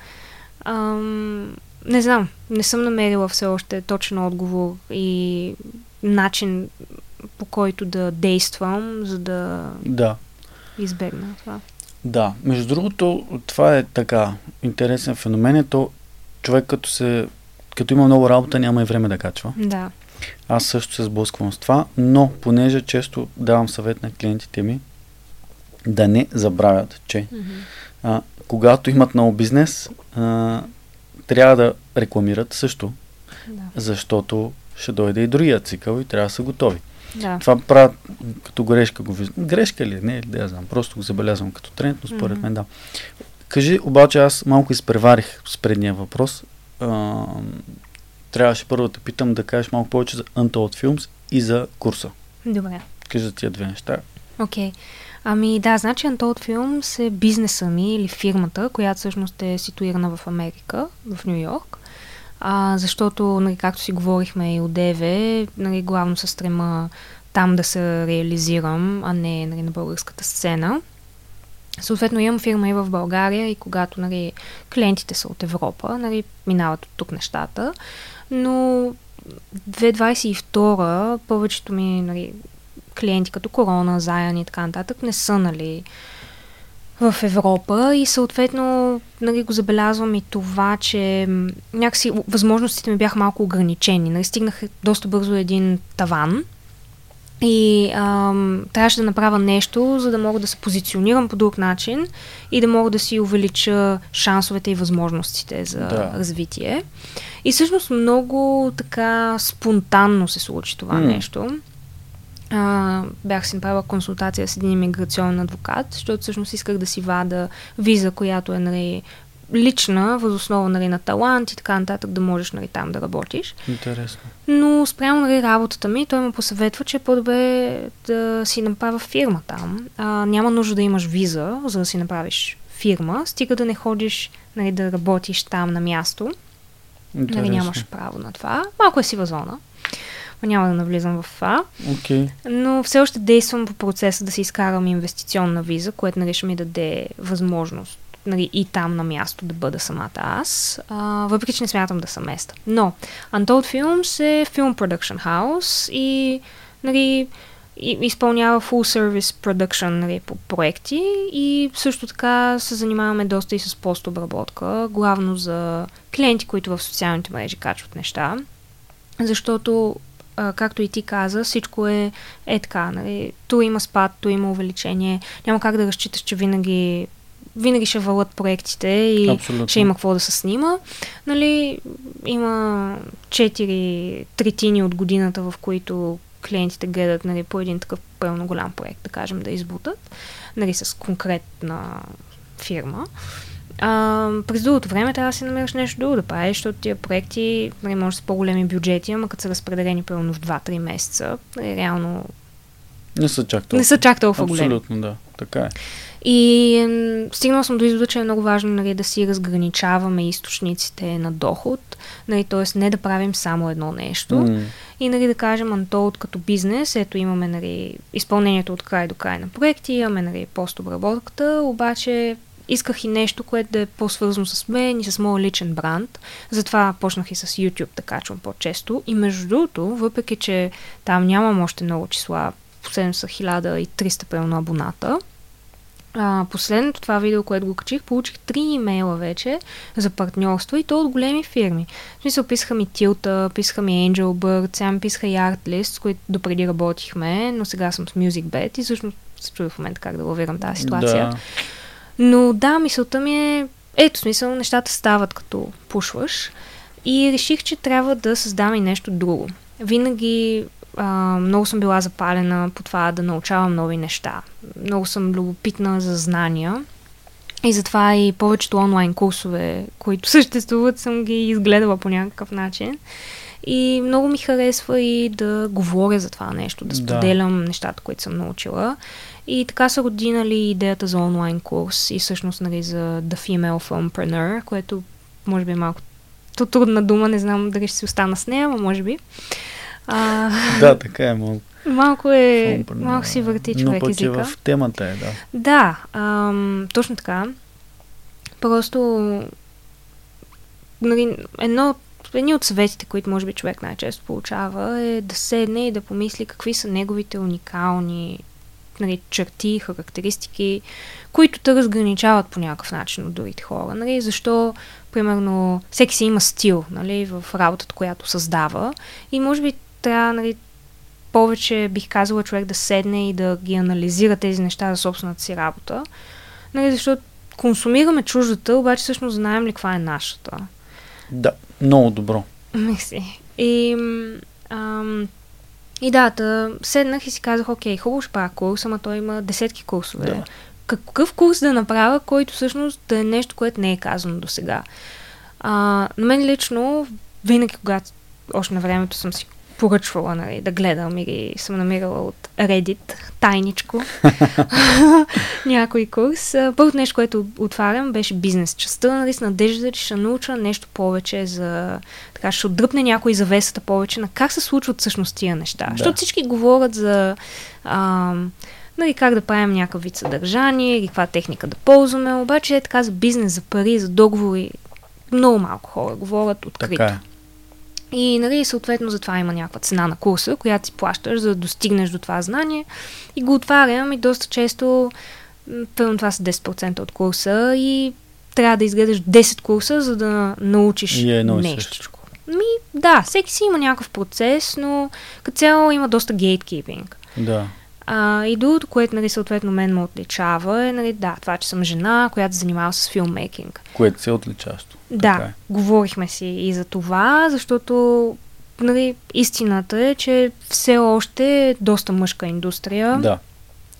Ам, не знам, не съм намерила все още точен отговор и начин по който да действам, за да Да. избегна това. Да. Между другото, това е така интересен феномен. Е то човек като се като има много работа, няма и време да качва. Да. Аз също се сблъсквам с това, но понеже често давам съвет на клиентите ми да не забравят, че а, когато имат много бизнес, а, трябва да рекламират също, Да. защото ще дойде и другия цикъл и трябва да са готови. да. Това правят като грешка го виждам. Грешка ли? е? Не, да я знам. Просто го забелязвам като тренд, но според Мгм. мен да. Кажи, обаче аз малко изпреварих с предния въпрос. А, трябваше първо да те питам да кажеш малко повече за Untold Films и за курса. Добре. Кажи за тия две неща. Окей. Ами да, значи Untold Films е бизнеса ми или фирмата, която всъщност е ситуирана в Америка, в Нью Йорк. А, защото, нали, както си говорихме и от ДВ, нали, главно се стрема там да се реализирам, а не нали, на българската сцена. Съответно имам фирма и в България и когато нали, клиентите са от Европа, нали, минават от тук нещата. Но 2022 повечето ми нали, клиенти като Корона, Заян и така нататък не са нали, в Европа и съответно нали, го забелязвам и това, че някакси възможностите ми бяха малко ограничени. Нали, стигнах доста бързо един таван И ам, трябваше да направя нещо, за да мога да се позиционирам по друг начин и да мога да си увелича шансовете и възможностите за да. развитие. И всъщност много така спонтанно се случи това mm. нещо. А, бях си направила консултация с един иммиграционен адвокат, защото всъщност исках да си вада виза, която е нали, лична, възоснова нали, на талант и така нататък, да можеш нали, там да работиш. Интересно. Но спрямо нали, работата ми, той ме посъветва, че е по-добре да си направя фирма там. А, няма нужда да имаш виза, за да си направиш фирма, стига да не ходиш нали, да работиш там на място. Нали, нямаш право на това. Малко е сива зона. Няма да навлизам в това. Okay. Но все още действам по процеса да си изкарам инвестиционна виза, което нали, ще ми даде възможност нали, и там на място да бъда самата аз, а, въпреки че не смятам да съм места. Но Untold Films е филм production house и нали, и, изпълнява full service production нали, по проекти и също така се занимаваме доста и с постобработка, главно за клиенти, които в социалните мрежи качват неща, защото както и ти каза, всичко е, е така. Нали? Ту има спад, ту има увеличение. Няма как да разчиташ, че винаги винаги ще валят проектите и Абсолютно. ще има какво да се снима. Нали, има четири третини от годината, в които клиентите гледат нали, по един такъв пълно голям проект, да кажем, да избутат, нали, с конкретна фирма. А, през другото време трябва да си намериш нещо друго да правиш, защото тия проекти, нали, може с по-големи бюджети, ама като са разпределени пълно в 2-3 месеца, нали, реално не са чак толкова. Не са чак толкова големи. Абсолютно, да. Така е. И стигнал съм до извода, че е много важно нали, да си разграничаваме източниците на доход, нали, т.е. не да правим само едно нещо. Mm. И нали, да кажем, Антолт като бизнес, ето имаме нали, изпълнението от край до край на проекти, имаме нали, постобработката, обаче исках и нещо, което да е по-свързано с мен и с моят личен бранд. Затова почнах и с YouTube да качвам по-често. И между другото, въпреки че там нямам още много числа, последно са 1300 пълно абоната, а, последното това видео, което го качих, получих три имейла вече за партньорство и то от големи фирми. В смисъл, писаха ми Tilta, писаха ми Angel Bird, сега ми писаха и Artlist, с които допреди работихме, но сега съм с MusicBet и всъщност се чудя в момента как да лавирам тази ситуация. Да. Но да, мисълта ми е, ето смисъл, нещата стават като пушваш и реших, че трябва да създам и нещо друго. Винаги а, много съм била запалена по това да научавам нови неща. Много съм любопитна за знания. И затова и повечето онлайн курсове, които [LAUGHS] съществуват, съм ги изгледала по някакъв начин. И много ми харесва и да говоря за това нещо, да споделям да. нещата, които съм научила. И така са родинали идеята за онлайн курс и всъщност нали, за The Female Filmpreneur, което може би е малко трудна дума, не знам дали ще си остана с нея, но може би. А, [LAUGHS] да, така е малко. Малко е, малко си върти човек Но езика. в темата е, да. Да, ам, точно така. Просто нали, едно едни от съветите, които може би човек най-често получава, е да седне и да помисли какви са неговите уникални нали, черти, характеристики, които те разграничават по някакъв начин от другите хора. Нали? Защо, примерно, всеки си има стил нали, в работата, която създава и може би трябва, нали, повече бих казала човек да седне и да ги анализира тези неща за собствената си работа. Нали, защото консумираме чуждата, обаче всъщност знаем ли каква е нашата. Да, много добро. Мисли. И, ам, и да, да, седнах и си казах, окей, хубаво ще правя курс, ама той има десетки курсове. Да. Какъв курс да направя, който всъщност да е нещо, което не е казано до сега? На мен лично, винаги когато още на времето съм си поръчвала нали, да гледам или съм намирала от Reddit тайничко [LAUGHS] [LAUGHS] някой курс. Първото нещо, което отварям, беше бизнес частта, нали, с надежда, че ще науча нещо повече за... Така, ще отдръпне някой завесата повече на как се случват всъщност тия неща. Да. Защото всички говорят за... А, нали, как да правим някакъв вид съдържание или каква техника да ползваме, обаче е така за бизнес, за пари, за договори. Много малко хора говорят открито. Така е. И, нали, съответно, затова има някаква цена на курса, която си плащаш, за да достигнеш до това знание. И го отварям и доста често, пълно това са 10% от курса и трябва да изгледаш 10 курса, за да научиш и е нещо. Ми, да, всеки си има някакъв процес, но като цяло има доста гейткипинг. Да. А, и другото, което, нали, съответно, мен ме отличава е, нали, да, това, че съм жена, която се занимава с филммейкинг. Което се е отличащо. Да, Така е. говорихме си и за това, защото нали, истината е, че все още е доста мъжка индустрия Да.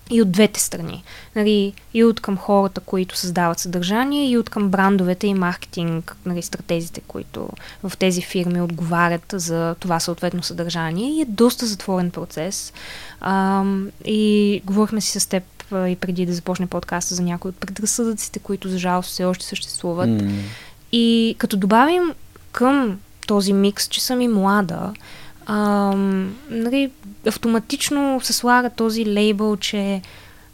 И от двете страни. Нали, и от към хората, които създават съдържание, и от към брандовете и маркетинг, нали, стратезите, които в тези фирми отговарят за това съответно съдържание. И е доста затворен процес. Ам, и говорихме си с теб а, и преди да започне подкаста за някои от предразсъдъците, които за жалост все още съществуват. М, И като добавим към този микс, че съм и млада, ам, нали, автоматично се слага този лейбъл, че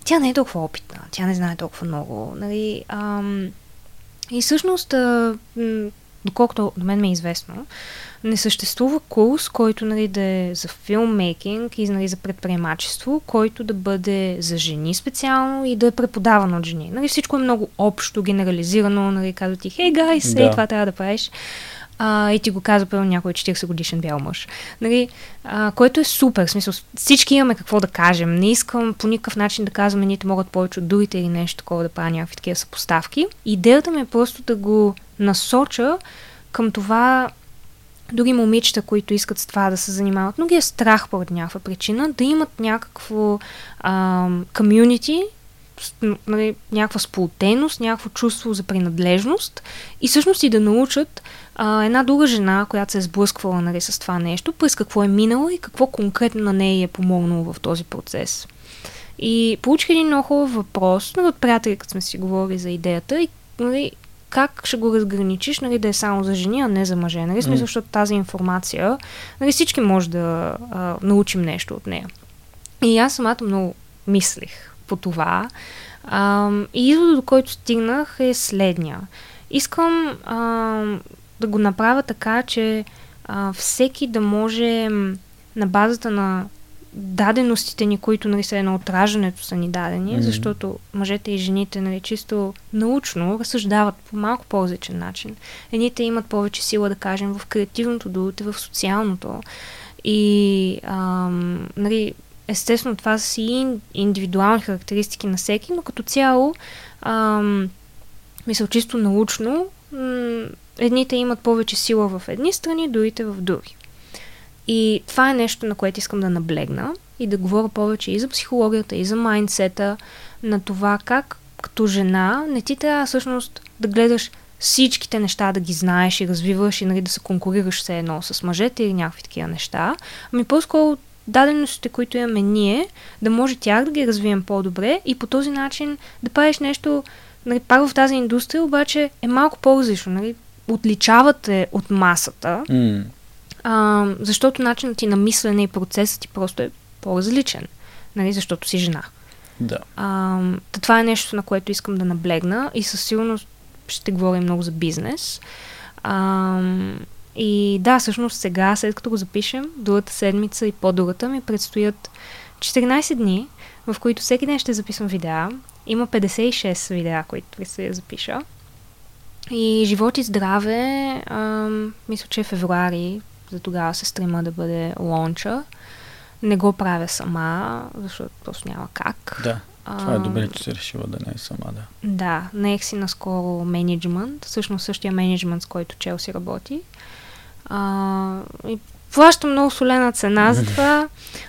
тя не е толкова опитна, тя не знае толкова много. Нали, ам, и всъщност, а, доколкото на мен ми е известно, не съществува курс, който нали, да е за филммейкинг и нали, за предприемачество, който да бъде за жени специално и да е преподаван от жени. Нали, всичко е много общо, генерализирано, нали, казват ти, хей, гайс, Да. ей, това трябва да правиш. А, и ти го казва пълно някой 40 годишен бял мъж. Нали, а, което е супер. В смисъл, всички имаме какво да кажем. Не искам по никакъв начин да казвам, едните могат повече от другите или нещо такова да правя някакви такива съпоставки. Идеята ми е просто да го насоча към това други момичета, които искат с това да се занимават, но ги е страх поради някаква причина, да имат някакво комюнити, нали, някаква сплотеност, някакво чувство за принадлежност и всъщност и да научат а, една друга жена, която се е сблъсквала нали, с това нещо, през какво е минала и какво конкретно на нея е помогнало в този процес. И получих един много хубав въпрос нали, от приятели, като сме си говорили за идеята и нали, как ще го разграничиш, нали, да е само за жени, а не за мъже. Нали, смисъл, М. защото тази информация, нали, всички може да а, научим нещо от нея. И аз самата много мислех по това. А, и изводът, до който стигнах е следния. Искам а, да го направя така, че а, всеки да може на базата на даденостите ни, които нали, са едно от раждането са ни дадени, Мгм. защото мъжете и жените нали, чисто научно разсъждават по малко по-различен начин. Едните имат повече сила, да кажем, в креативното, другите в социалното. И ам, нали, естествено това са си ин- индивидуални характеристики на всеки, но като цяло ам, мисля чисто научно м- едните имат повече сила в едни страни, другите в други. И това е нещо, на което искам да наблегна и да говоря повече и за психологията, и за майндсета, на това как като жена не ти трябва всъщност да гледаш всичките неща да ги знаеш и развиваш и нали, да се конкурираш все едно с мъжете или някакви такива неща, ами по-скоро даденостите, които имаме ние, да може тях да ги развием по-добре и по този начин да правиш нещо, нали, пак в тази индустрия, обаче е малко по-различно. Нали? Отличавате от масата, М, а, защото начинът ти на мислене и процесът ти просто е по-различен, нали, защото си жена. Да. А, това е нещо, на което искам да наблегна и със сигурност ще говорим много за бизнес. А, и да, всъщност сега, след като го запишем, другата седмица и по-другата ми предстоят 14 дни, в които всеки ден ще записвам видеа. Има 56 видеа, които предстои да запиша. И живот и здраве, ам, мисля, че е февруари, за тогава се стрима да бъде лонча. Не го правя сама, защото просто няма как. Да. Това е добре, че си решила да не е сама, да. Да, наех си наскоро менеджмент, всъщност същия менеджмент, с който Челси работи. А, и плащам много солена цена за това,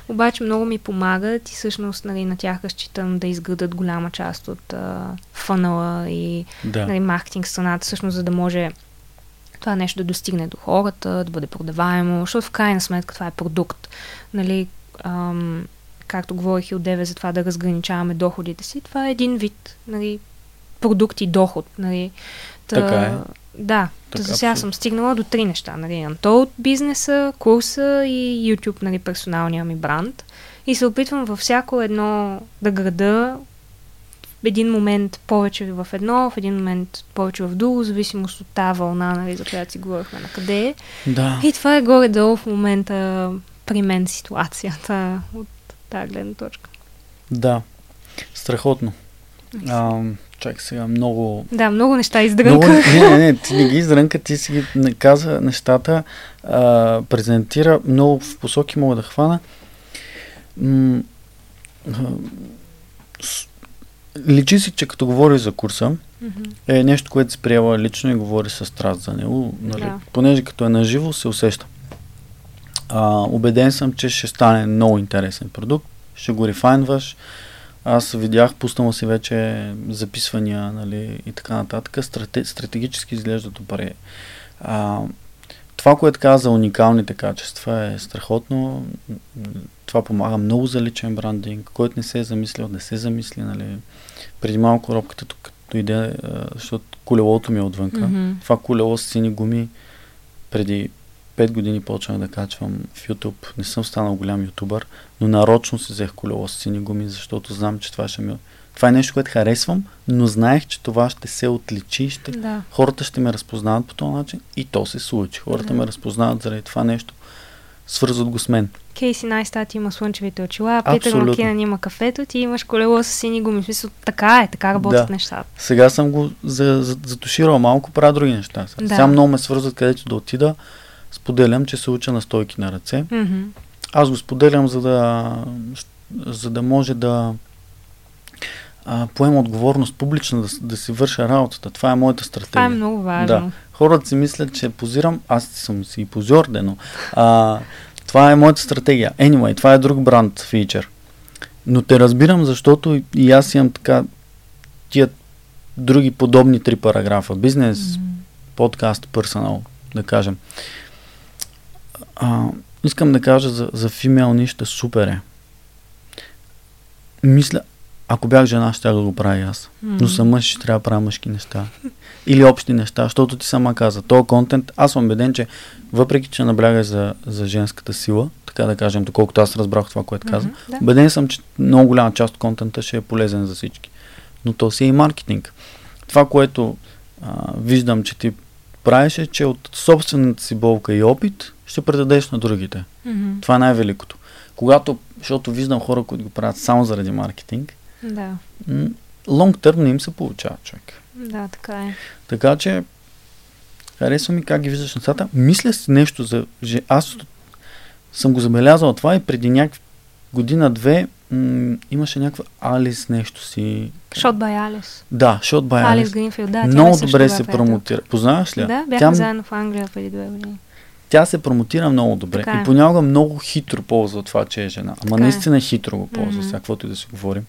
обаче много ми помагат и всъщност нали, на тях разчитам да изградат голяма част от а, фънала и Да. нали, маркетинг страната, всъщност за да може това нещо да достигне до хората, да бъде продаваемо, защото в крайна сметка това е продукт. Нали, ам, както говорих и от Деве за това да разграничаваме доходите си, това е един вид нали, продукт и доход. Нали. Та, Така е. Да, Така, за сега абсолютно. съм стигнала до три неща. Нали, Untold бизнеса, курса и YouTube, нали, персоналния ми бранд. И се опитвам във всяко едно да града един момент повече в едно, в един момент повече в друго, зависимост от тази вълна, нали, за която си говорихме на къде е. Да. И това е горе-долу в момента при мен ситуацията от тази гледна точка. Да. Страхотно. А, чакай сега, много... Да, много неща много издрънках. не, не, не, ти не ги издрънка, ти си ги каза нещата, а, презентира, много в посоки мога да хвана. М- личи си, че като говори за курса, Мгм. е нещо, което си приела лично и говори с страст за него, нали? Да. понеже като е наживо се усеща. А, убеден съм, че ще стане много интересен продукт, ще го рефайнваш. Аз видях, пуснала си вече записвания нали, и така нататък. Страте, стратегически изглежда добре. А, това, което каза за уникалните качества е страхотно. Това помага много за личен брандинг. Който не се е замислил, да се замисли. Нали. Преди малко робката тук дойде, защото колелото ми е отвънка. Мгм. Това колело с сини гуми преди 5 години почнах да качвам в YouTube. Не съм станал голям ютубър, но нарочно си взех колело с сини гуми, защото знам, че това ще ми... Това е нещо, което харесвам, но знаех, че това ще се отличи, ще... Да. хората ще ме разпознават по този начин и то се случи. Хората Да. ме разпознават заради това нещо. Свързват го с мен. Кейси Найстат има слънчевите очила, Абсолютно. Макинан има кафето, ти имаш колело с сини гуми. Смисъл, така е, така работят Да. нещата. Сега съм го за, за, затуширал малко, правя други неща. Да. Сега много ме свързват където да отида. Споделям, че се уча на стойки на ръце. Мгм. Аз го споделям, за да, за да може да а, поема отговорност публично, да, да си върша работата. Това е моята стратегия. Това е много важно. Да. Хората си мислят, че позирам, аз съм си де, но а, това е моята стратегия. Anyway, това е друг бранд фичър. Но те разбирам, защото и- аз имам така тия други подобни три параграфа. Бизнес, подкаст, персонал, да кажем. А, искам да кажа за, за фимейл нищо супер е. Мисля, ако бях жена, ще да го правя аз. Но съм мъж, ще трябва да правя мъжки неща. Или общи неща, защото ти сама каза. Този контент, аз съм убеден, че въпреки, че набляга за, за женската сила, така да кажем, доколкото аз разбрах това, което каза, да. убеден съм, че много голяма част от контента ще е полезен за всички. Но то си е и маркетинг. Това, което а, виждам, че ти правиш е, че от собствената си болка и опит ще предадеш на другите. Мгм. Това е най-великото. Когато, защото виждам хора, които го правят само заради маркетинг, Да. м, long term не им се получава човек. Да, така е. Така че, харесва ми как ги виждаш нещата. Мисля си нещо за... Аз съм го забелязал това и преди някакви година-две м- имаше някаква Алис нещо си. Шот бай Алис. Да, Shot by Алис Alice. Гринфилд, да. тя Много е добре се промотира. Познаваш ли? Да, тя, бяхме заедно в Англия преди две години. тя се промотира много добре. Така е. И понякога много хитро ползва това, че е жена. Ама Така е. наистина хитро го ползва, Мгм. сега каквото и да си говорим.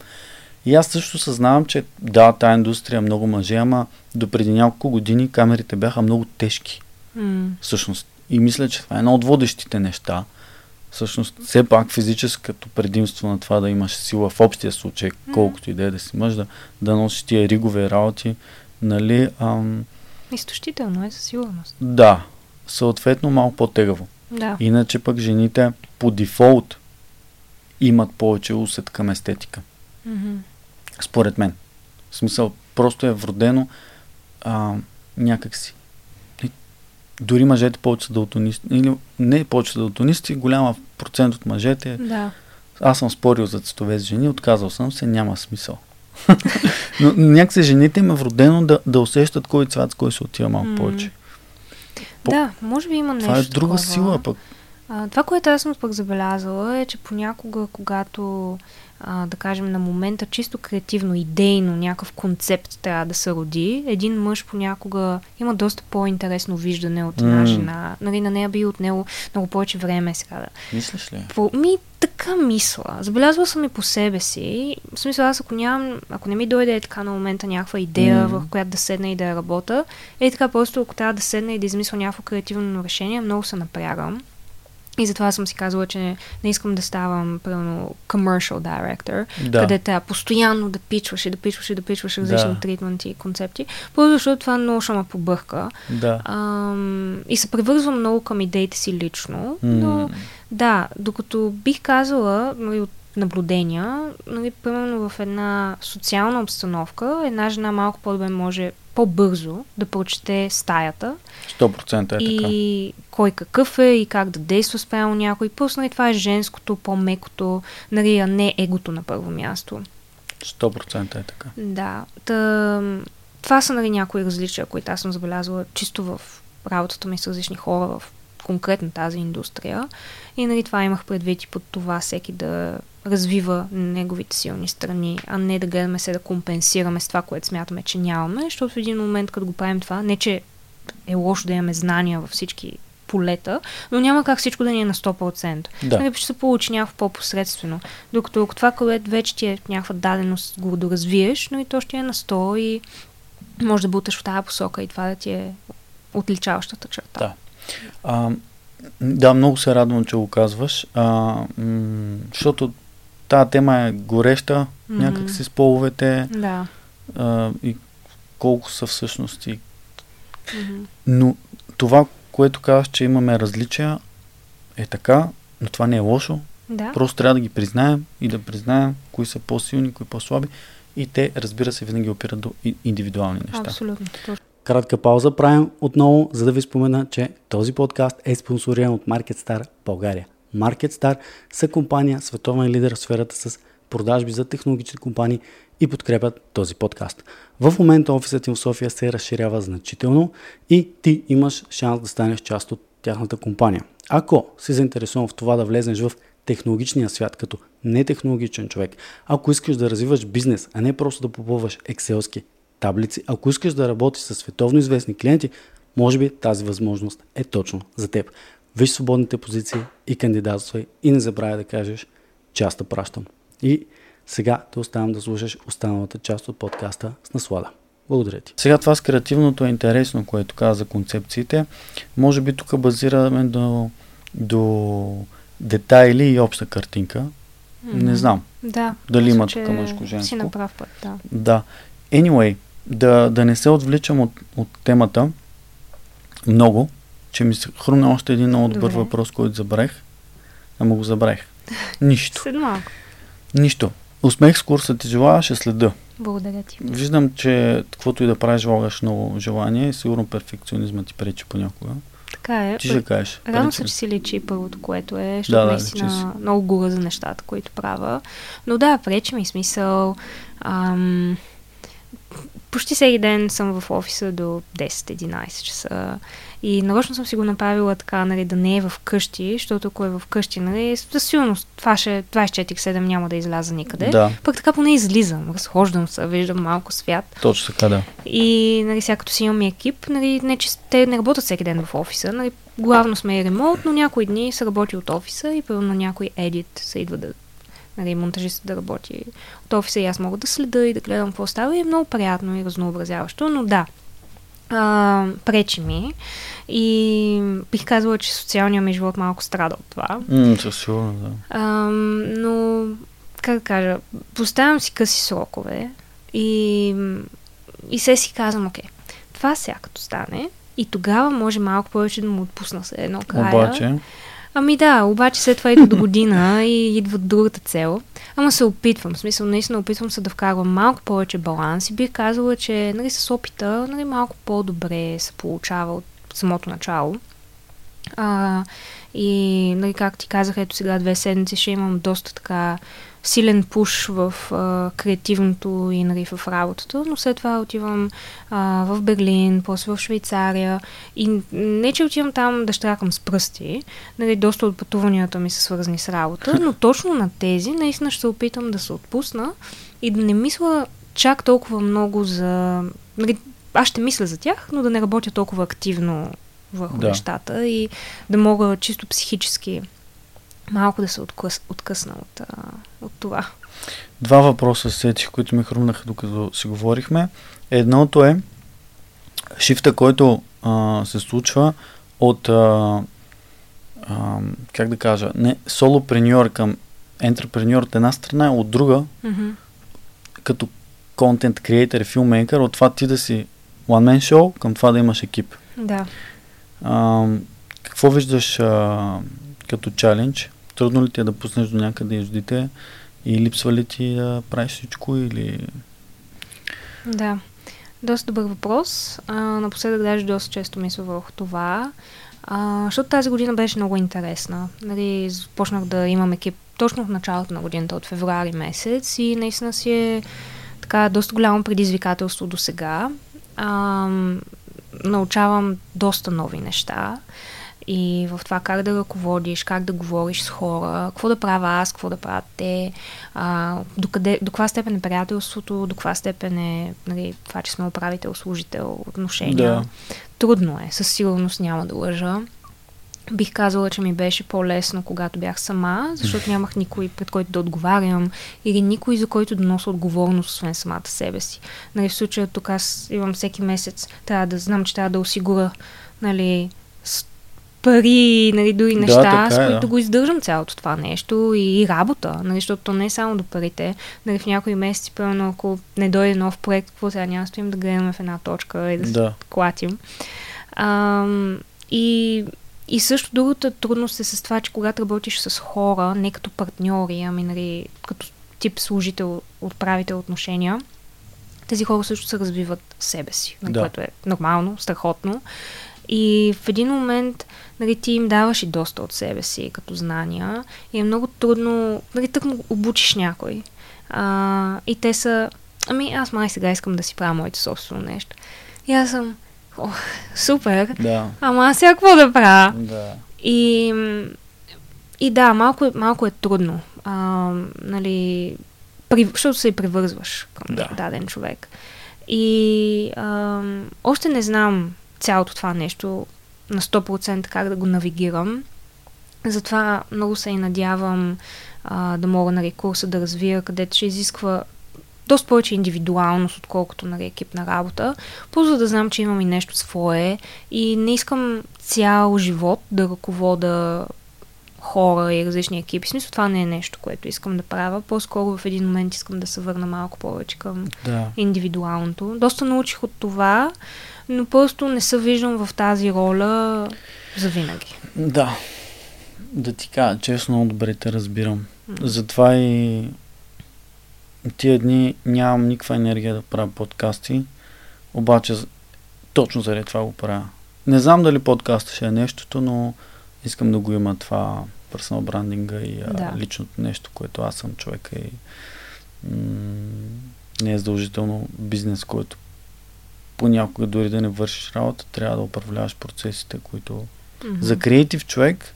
И аз също съзнавам, че да, тая индустрия е много мъже, ама до преди няколко години камерите бяха много тежки. М. всъщност. И мисля, че това е едно от водещите неща. Всъщност, все пак физическото предимство на това да имаш сила в общия случай, колкото и да е да си мъж, да, да носиш тия ригове работи, нали, ам, Изтощително е със сигурност. да, съответно малко по-тегаво. Да. Иначе пък жените по дефолт имат повече усет към естетика. Мгм. Според мен. В смисъл, просто е вродено а, някакси. Дори мъжете повече са далтонисти, или не повече са далтонисти, голяма процент от мъжете. Да. Аз съм спорил за цветове с жени, отказал съм се, няма смисъл. [LAUGHS] Но някакси жените им е вродено да, да усещат кой цвят с кой се отива малко М. повече. По- Да, може би има нещо Това е друга такова. сила пък. А, това, което аз съм пък забелязала е, че понякога, когато, а, да кажем, на момента чисто креативно, идейно, някакъв концепт трябва да се роди, един мъж понякога има доста по-интересно виждане от една М. жена. Нали, на нея би отнело много повече време сега да, Мислиш ли? по, ми така мисля. Забелязвала съм и по себе си. В смисъл, аз ако нямам, ако не ми дойде е така на момента някаква идея, Мгм. в която да седна и да работя, е така просто ако трябва да седна и да измисля някакво креативно решение, много се напрягам. И затова съм си казала, че не, не искам да ставам, примерно, commercial director, Да. където трябва постоянно да пичваш и да пичваш и да пичваш различни Да. тритменти и концепти. Просто защото това много ще ме побърка. Да. Ам, и се превързвам много към идеите си лично, но да, докато бих казала нали, от наблюдения, нали, примерно в една социална обстановка, една жена малко по-добре може по-бързо да прочете стаята 100% е така. Кой какъв е и как да действа спрямо някой. Просто нали, това е женското, по-мекото, нали, а не егото на първо място. 100% е така. Да. Та, това са нали, някои различия, които аз съм забелязала чисто в работата ми с различни хора, в конкретно тази индустрия. И нали, това имах предвид и под това всеки да развива неговите силни страни, а не да гледаме се да компенсираме с това, което смятаме, че нямаме, защото в един момент, като го правим това, не че е лошо да имаме знания във всички полета, но няма как всичко да ни е на 100%. Да. Нали, ще се получи някакво по-посредствено. Докато ако това, което вече ти е някаква даденост, го доразвиеш, но и то ще е на 100 и може да буташ в тази посока и това да ти е отличаващата черта. Да. А, да, много се радвам, че го казваш, а, м- защото тази тема е гореща, mm-hmm. някак си с половете да. а, и колко са всъщност и... Mm-hmm. Но това, което казваш, че имаме различия, е така, но това не е лошо. Да. Просто трябва да ги признаем и да признаем кои са по-силни, кои по-слаби. И те, разбира се, винаги опират до индивидуални неща. Абсолютно. Кратка пауза правим отново, за да ви спомена, че този подкаст е спонсориран от MarketStar България. MarketStar са компания, световен лидер в сферата с продажби за технологични компании и подкрепят този подкаст. В момента офисът им в София се разширява значително и ти имаш шанс да станеш част от тяхната компания. Ако си заинтересован в това да влезеш в технологичния свят като нетехнологичен човек, ако искаш да развиваш бизнес, а не просто да попълваш екселски таблици, ако искаш да работиш с световно известни клиенти, може би тази възможност е точно за теб. Виж свободните позиции и кандидатствай и не забравяй да кажеш, че аз пращам. И сега те оставям да слушаш останалата част от подкаста с наслада. Благодаря ти. Сега това с креативното е интересно, което каза за концепциите. Може би тук базираме до, до детайли и обща картинка. Mm-hmm. Не знам. Да. Дали има тук мъжко-женско. Си направ път, да. Да. Anyway, да, да не се отвличам от, от темата много, че ми се хрумна още един много добър Добре. въпрос, който забравих. Ама го забравих. [LAUGHS] Нищо. След малко. Нищо. Успех с курса ти желая, ще следа. Благодаря ти. Виждам, че каквото и да правиш, влагаш много желание и сигурно перфекционизмът ти пречи понякога. Така е. Ти ще кажеш. Рано се, че си личи първото, което е, защото да, да, наистина много гора за нещата, които правя. Но да, пречи ми смисъл. Ам, почти всеки ден съм в офиса до 10-11 часа. И нарочно съм си го направила така, нали, да не е в къщи, защото ако е в къщи, нали, със сигурност това ще 24-7 няма да изляза никъде. Да. Пък така поне излизам, разхождам се, виждам малко свят. Точно така, да. И, нали, сега като си имам екип, нали, не, че те не работят всеки ден в офиса, нали, главно сме и ремонт, но някои дни се работи от офиса и първо на някой едит се идва да нали, монтажист да работи от офиса и аз мога да следа и да гледам какво става и е много приятно и разнообразяващо, но да, а, пречи ми и бих казала, че социалният ми живот малко страда от това. Mm, със сигурно, да. А, но, как да кажа, поставям си къси срокове и, и се си казвам, окей, това сега като стане и тогава може малко повече да му отпусна се едно края. Обаче... Ами да, обаче след това идва до година и идва другата цел. Ама се опитвам, в смисъл наистина опитвам се да вкарвам малко повече баланс и бих казала, че нали, с опита нали, малко по-добре се получава от самото начало. А, и, нали, как ти казах, ето сега две седмици ще имам доста така силен пуш в а, креативното и нали, в работата, но след това отивам а, в Берлин, после в Швейцария и не, че отивам там да штракам с пръсти, нали, доста от пътуванията ми са свързани с работа, но [LAUGHS] точно на тези наистина ще се опитам да се отпусна и да не мисля чак толкова много за... Нали, аз ще мисля за тях, но да не работя толкова активно върху да. нещата и да мога чисто психически малко да се откъс, откъсна от, от това. Два въпроса сетих, които ми хрумнаха докато си говорихме. Едното е шифта, който а, се случва от а, а, как да кажа, не солопреньор към ентрепреньор от една страна, от друга, mm-hmm. като контент креатор филмейкър, от това ти да си one man show към това да имаш екип. Да. А, какво виждаш а, като чалендж? Трудно ли ти е да пуснеш до някъде еждите и липсва ли ти да правиш всичко или... Да, доста добър въпрос. А, напоследък даже доста често мисля върху това, а, защото тази година беше много интересна. Нали, започнах да имам екип точно в началото на годината, от февруари месец и наистина си е така доста голямо предизвикателство до сега. научавам доста нови неща и в това как да ръководиш, как да говориш с хора, какво да правя аз, какво да правят те, а, до, къде, до каква степен е приятелството, до каква степен е нали, това, че сме управител, служител, отношения. Да. Трудно е, със сигурност няма да лъжа. Бих казала, че ми беше по-лесно, когато бях сама, защото нямах никой, пред който да отговарям или никой, за който да нося отговорност, освен самата себе си. Нали, в случая тук аз имам всеки месец, трябва да знам, че трябва да осигуря нали, пари, нали, дори Да, неща, така с е, които да. го издържам цялото това нещо и, и работа, нали, защото то не е само до парите. Нали, в някои месеци, примерно, ако не дойде нов проект, какво сега няма стоим да гледаме в една точка и да се Да. клатим. Ам, и, и също другата трудност е с това, че когато работиш с хора, не като партньори, ами нали, като тип служител, отправител отношения, тези хора също се развиват себе си, нали, Да. което е нормално, страхотно. И в един момент нали, ти им даваш и доста от себе си като знания и е много трудно, нали, тъкмо обучиш някой. А, и те са, ами аз май сега искам да си правя моето собствено нещо. И аз съм, ох, супер, Да. ама аз сега какво да правя? Да. И, и да, малко, малко е трудно. А, нали, при, защото се привързваш към да. даден човек. И а, още не знам цялото това нещо на 100% как да го навигирам. Затова много се и надявам а, да мога нали, курса да развия, където ще изисква доста повече индивидуалност, отколкото нали, екипна работа. Просто да знам, че имам и нещо свое и не искам цял живот да ръковода хора и различни екипи. Смисъл, това не е нещо, което искам да правя. По-скоро в един момент искам да се върна малко повече към Да. индивидуалното. Доста научих от това, но просто не се виждам в тази роля за винаги. Да. Да ти кажа, честно, добре те разбирам. Затова и тия дни нямам никаква енергия да правя подкасти, обаче точно заради това го правя. Не знам дали подкаста ще е нещото, но искам да го има това персонал брандинга и а, Да. личното нещо, което аз съм човека и м- не е задължително бизнес, който понякога дори да не вършиш работа, трябва да управляваш процесите, които Мгм. за креатив човек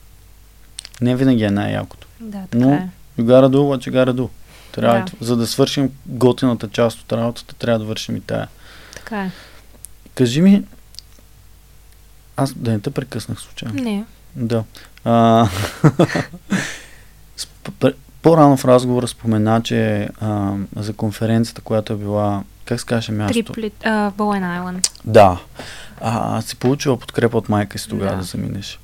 не винаги е най-якото. Да, така Но- е. You gotta do what you gotta do. Трябва Да. За да свършим готината част от работата, трябва да вършим и тая. Така е. Кажи ми, аз да не те прекъснах случайно. Не. Да. А, [LAUGHS] по-рано в разговора спомена, че а, за конференцията, която е била, как се каже мястото? Триплит, а, Боуен Айленд. Да. А, си получила подкрепа от майка си тогава да, Да. заминеш.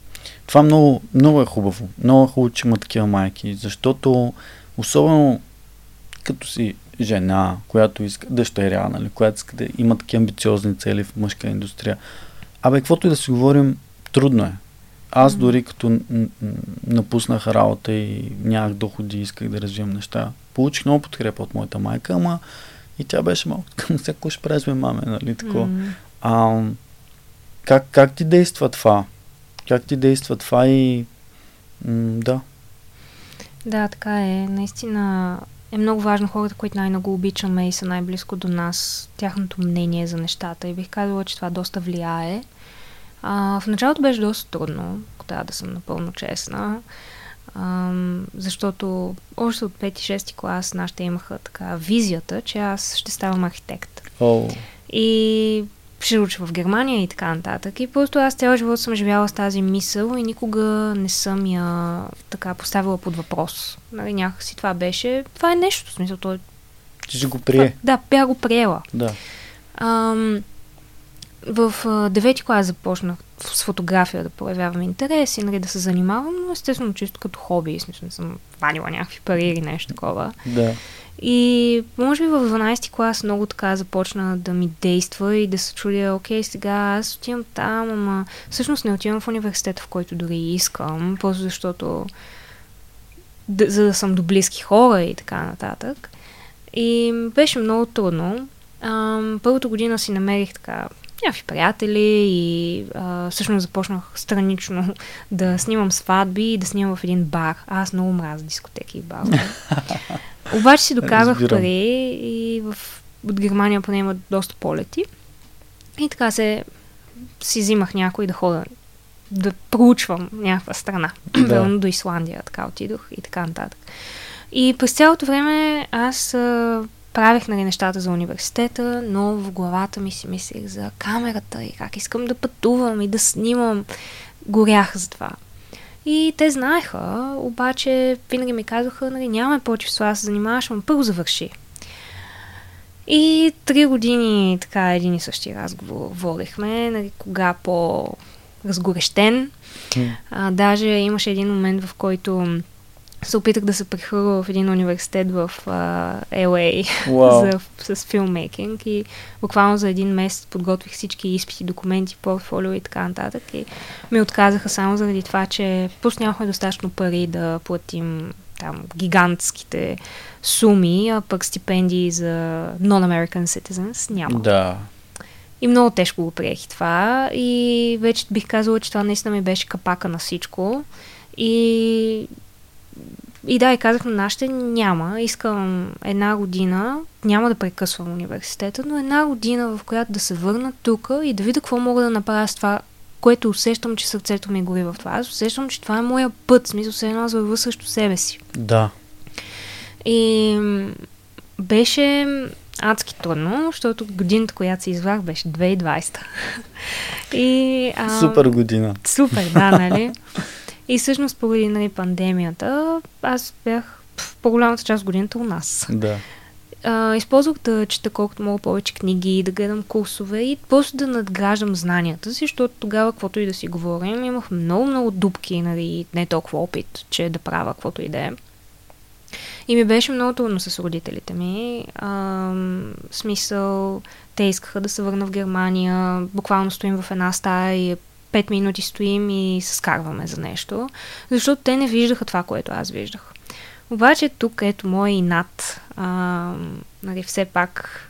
Това много, много е хубаво. Много е хубаво, че има такива майки, защото особено като си жена, която иска дъщеря, нали, която иска да има такива амбициозни цели в мъжка индустрия. Абе, каквото и да си говорим, трудно е. Аз дори като напуснах работа и нямах доходи, исках да развивам неща, получих много подкрепа от моята майка, ама и тя беше малко към всяко ще правиш, бе, маме, нали, такова. М. А, как, как ти действа това? Как ти действа това и... М, да. Да, така е. Наистина е много важно хората, които най-много обичаме и са най-близко до нас, тяхното мнение за нещата. И бих казала, че това доста влияе. А, в началото беше доста трудно, трябва да съм напълно честна. Ам, защото още от 5-6 клас нашите имаха така визията, че аз ще ставам архитект. О, И ще уча в Германия и така нататък. И просто аз цял живот съм живяла с тази мисъл и никога не съм я така поставила под въпрос. Нали, някакси това беше, това е нещо, в смисъл, той, ще го прие. да, бях го приела. Да. Ам, в а, девети клас започнах с фотография да проявявам интерес и нали, да се занимавам, но естествено чисто като хоби, смисъл не съм ванила някакви пари или нещо такова. Да. И може би в 12 клас много така започна да ми действа и да се чудя, окей, сега аз отивам там, ама всъщност не отивам в университета, в който дори искам, просто защото да, за да съм до близки хора и така нататък. И беше много трудно. Ам, първата година си намерих така някакви приятели и а, всъщност започнах странично да снимам сватби и да снимам в един бар. Аз много мразя дискотеки и барове. [LAUGHS] Обаче си докарах Разбирам. пари и в, от Германия поне имат доста полети. И така се си взимах някой да хода да проучвам някаква страна. [CLEARS THROAT] Да. Верно до Исландия, така отидох и така нататък. И през цялото време аз а, правих нали, нещата за университета, но в главата ми си мислех за камерата и как искам да пътувам и да снимам. Горях за това. И те знаеха, обаче винаги ми казваха, нали, нямаме да се занимаваш, но първо завърши. И три години така един и същи разговор водехме, нали, кога по-разгорещен. А, даже имаше един момент, в който се опитах да се прехвърля в един университет в а, LA [LAUGHS] Wow. за, с филммейкинг и буквално за един месец подготвих всички изпити, документи, портфолио и така нататък и ми отказаха само заради това, че просто нямахме достатъчно пари да платим там гигантските суми, а пък стипендии за non-American citizens няма. Да. И много тежко го приех това. И вече бих казала, че това наистина ми беше капака на всичко. И, и да, и казах на нашите, няма. Искам една година, няма да прекъсвам университета, но една година, в която да се върна тук и да видя какво мога да направя с това, което усещам, че сърцето ми гори в това. Аз усещам, че това е моя път. Смисъл, се едно вървя срещу себе си. Да. И беше адски трудно, защото годината, която се извах, беше 2020. И, а, [LAUGHS] Супер година. Супер, да, нали? [LAUGHS] И всъщност поради нали, пандемията, аз бях в по-голямата част годината у нас. Да. А, използвах да чета колкото мога повече книги, да гледам курсове и просто да надграждам знанията си, защото тогава, каквото и да си говорим, имах много-много дупки, нали, не толкова опит, че да правя каквото и да е. И ми беше много трудно с родителите ми. В смисъл, те искаха да се върна в Германия. Буквално стоим в една стая и пет минути стоим и се скарваме за нещо. Защото те не виждаха това, което аз виждах. Обаче тук, ето, мой инат, ам, нали, все пак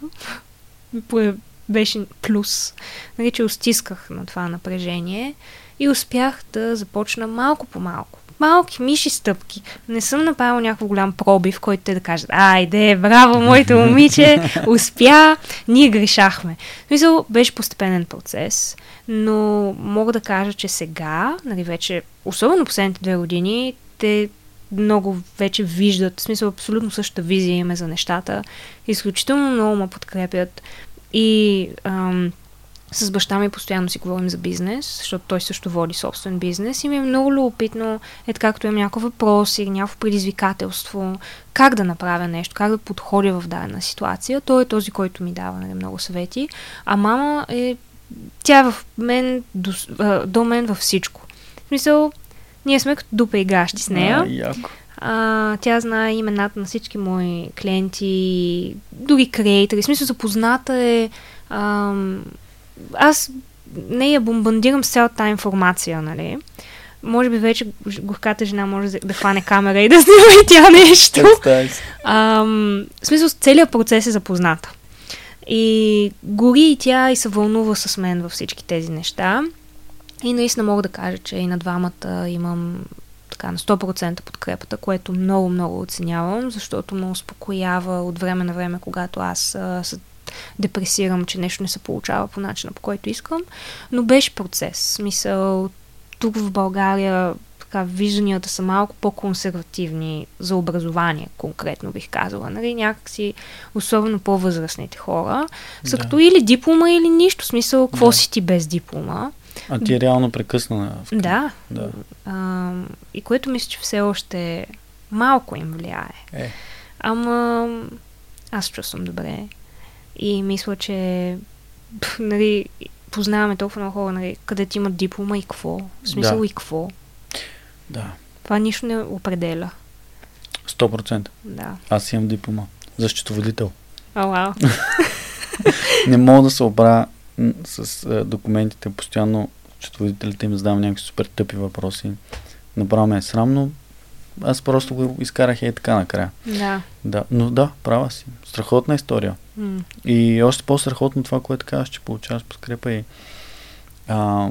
беше плюс, нали, че устисках на това напрежение и успях да започна малко по малко. Малки миши стъпки. Не съм направила някакъв голям пробив, който те да кажат, айде, браво, моето момиче, [LAUGHS] успя, ние грешахме. В смисъл, беше постепенен процес, но мога да кажа, че сега, нали вече, особено последните две години, те много вече виждат, в смисъл абсолютно същата визия имаме за нещата, изключително много ме подкрепят и ам, с баща ми постоянно си говорим за бизнес, защото той също води собствен бизнес и ми е много любопитно, е така, като имам някакъв въпрос или някакво предизвикателство, как да направя нещо, как да подходя в дадена ситуация. Той е този, който ми дава нали, много съвети. А мама е, тя е в мен, до, до мен във всичко. В смисъл, ние сме като дупа и гащи с нея. А, яко. А, тя знае имената на всички мои клиенти, дори креатори. В смисъл, запозната е. Ам, аз не я бомбандирам с цялата информация, нали? Може би вече горката жена може да, хване камера и да снима и тя нещо. Ам, в смисъл, целият процес е запозната. И гори и тя и се вълнува с мен във всички тези неща. И наистина мога да кажа, че и на двамата имам така на 100% подкрепата, което много, много оценявам, защото ме успокоява от време на време, когато аз а, депресирам, че нещо не се получава по начина, по който искам. Но беше процес. Смисъл, тук в България така, вижданията са малко по-консервативни за образование, конкретно бих казала. Нали? Някакси, особено по-възрастните хора, са Да. като или диплома, или нищо. Смисъл, какво Да. си ти без диплома? А ти е реално прекъсна. В... Да. Да. А, и което мисля, че все още малко им влияе. Е. Ама аз чувствам добре. И мисля, че нали, познаваме толкова много хора, нали, където имат диплома и какво. В смисъл Да. и какво. Да. Това нищо не определя. 100%. Да. Аз имам диплома за счетоводител. О, вау. [LAUGHS] Не мога да се м, с а, документите. Постоянно счетоводителите им задавам някакви супер тъпи въпроси. Направо ме е срамно. Аз просто го изкарах и така накрая. Да. Да, но да, права си. Страхотна история. И още по-страхотно това, което казваш, че получаваш подкрепа и а,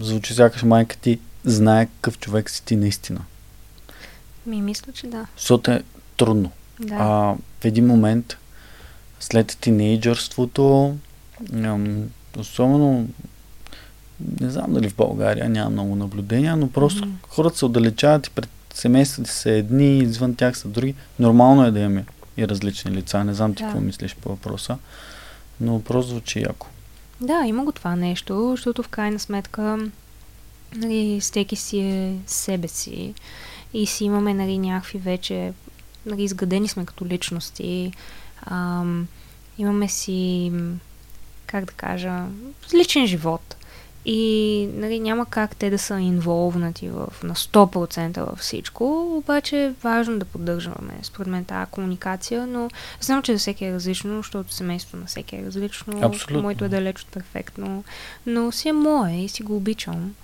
звучи сякаш майка ти знае какъв човек си ти наистина. Ми мисля, че да. Защото е трудно. Да. А, в един момент, след тинейджърството, ам, особено не знам дали в България няма много наблюдения, но просто Мгм. хората се отдалечават и пред семействата са едни, извън тях са други. Нормално е да имаме и различни лица. Не знам ти Да. какво мислиш по въпроса, но просто звучи яко. Да, има го това нещо, защото в крайна сметка нали, всеки си е себе си и си имаме нали, някакви вече, нали, изградени сме като личности, ам, имаме си, как да кажа, личен живот. И нали, няма как те да са инволвнати в, на 100% във всичко, обаче е важно да поддържаме, според мен, тази комуникация, но знам, че за всеки е различно, защото семейството на всеки е различно. Абсолютно. Моето е далеч от перфектно, но си е мое и си го обичам.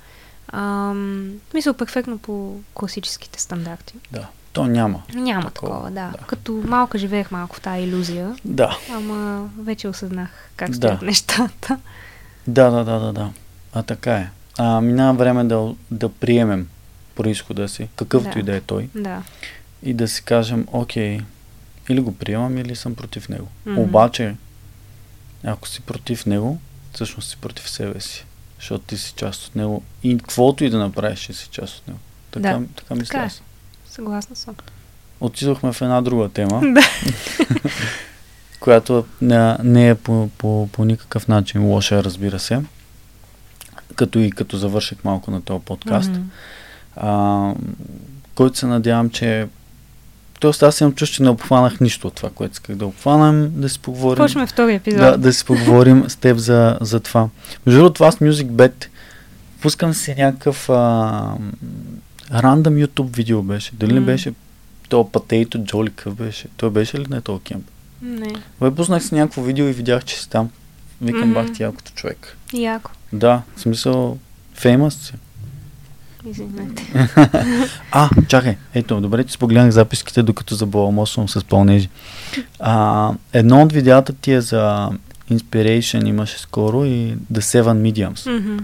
Ам, мисля, перфектно по класическите стандарти. Да. То няма. Няма Такова, такова, да. да. Като малка живеех малко в тази иллюзия, Да. ама вече осъзнах как Да. стоят нещата. Да, да, да, да, да. А така е. А, минава време да, да приемем происхода си, какъвто Да. и да е той, Да. и да си кажем, окей, или го приемам, или съм против него. Мгм. Обаче, ако си против него, всъщност си против себе си. Защото ти си част от него. И каквото и да направиш, ще си част от него. Така, Да, така мисля така е. аз. Съгласна съм. Отидохме в една друга тема, [LAUGHS] Да. [LAUGHS] която не, не е по, по, по никакъв начин лоша, разбира се. Като и като завърших малко на този подкаст. Мгм. а, който се надявам, че Тоест аз имам чувство, че не обхванах нищо от това, което исках да обхванем, да си поговорим. Почваме втори епизод. Да, да си поговорим с теб за, за това. Между другото, аз MusicBet пускам си някакъв а, рандъм YouTube видео беше. Дали не М. беше то Патейто Джоли, какъв беше? Той беше ли не този кемп? Не. Бе, пуснах си някакво видео и видях, че си там. Викам, Мгм. бах ти якото човек. Яко. Да, в смисъл, феймъс си. Извинете. [LAUGHS] А, чакай, ето, добре, че спогледнах записките, докато забаламосвам с пълнежи. А, едно от видеята ти е за Inspiration, имаше скоро и The Seven Mediums. Мгм.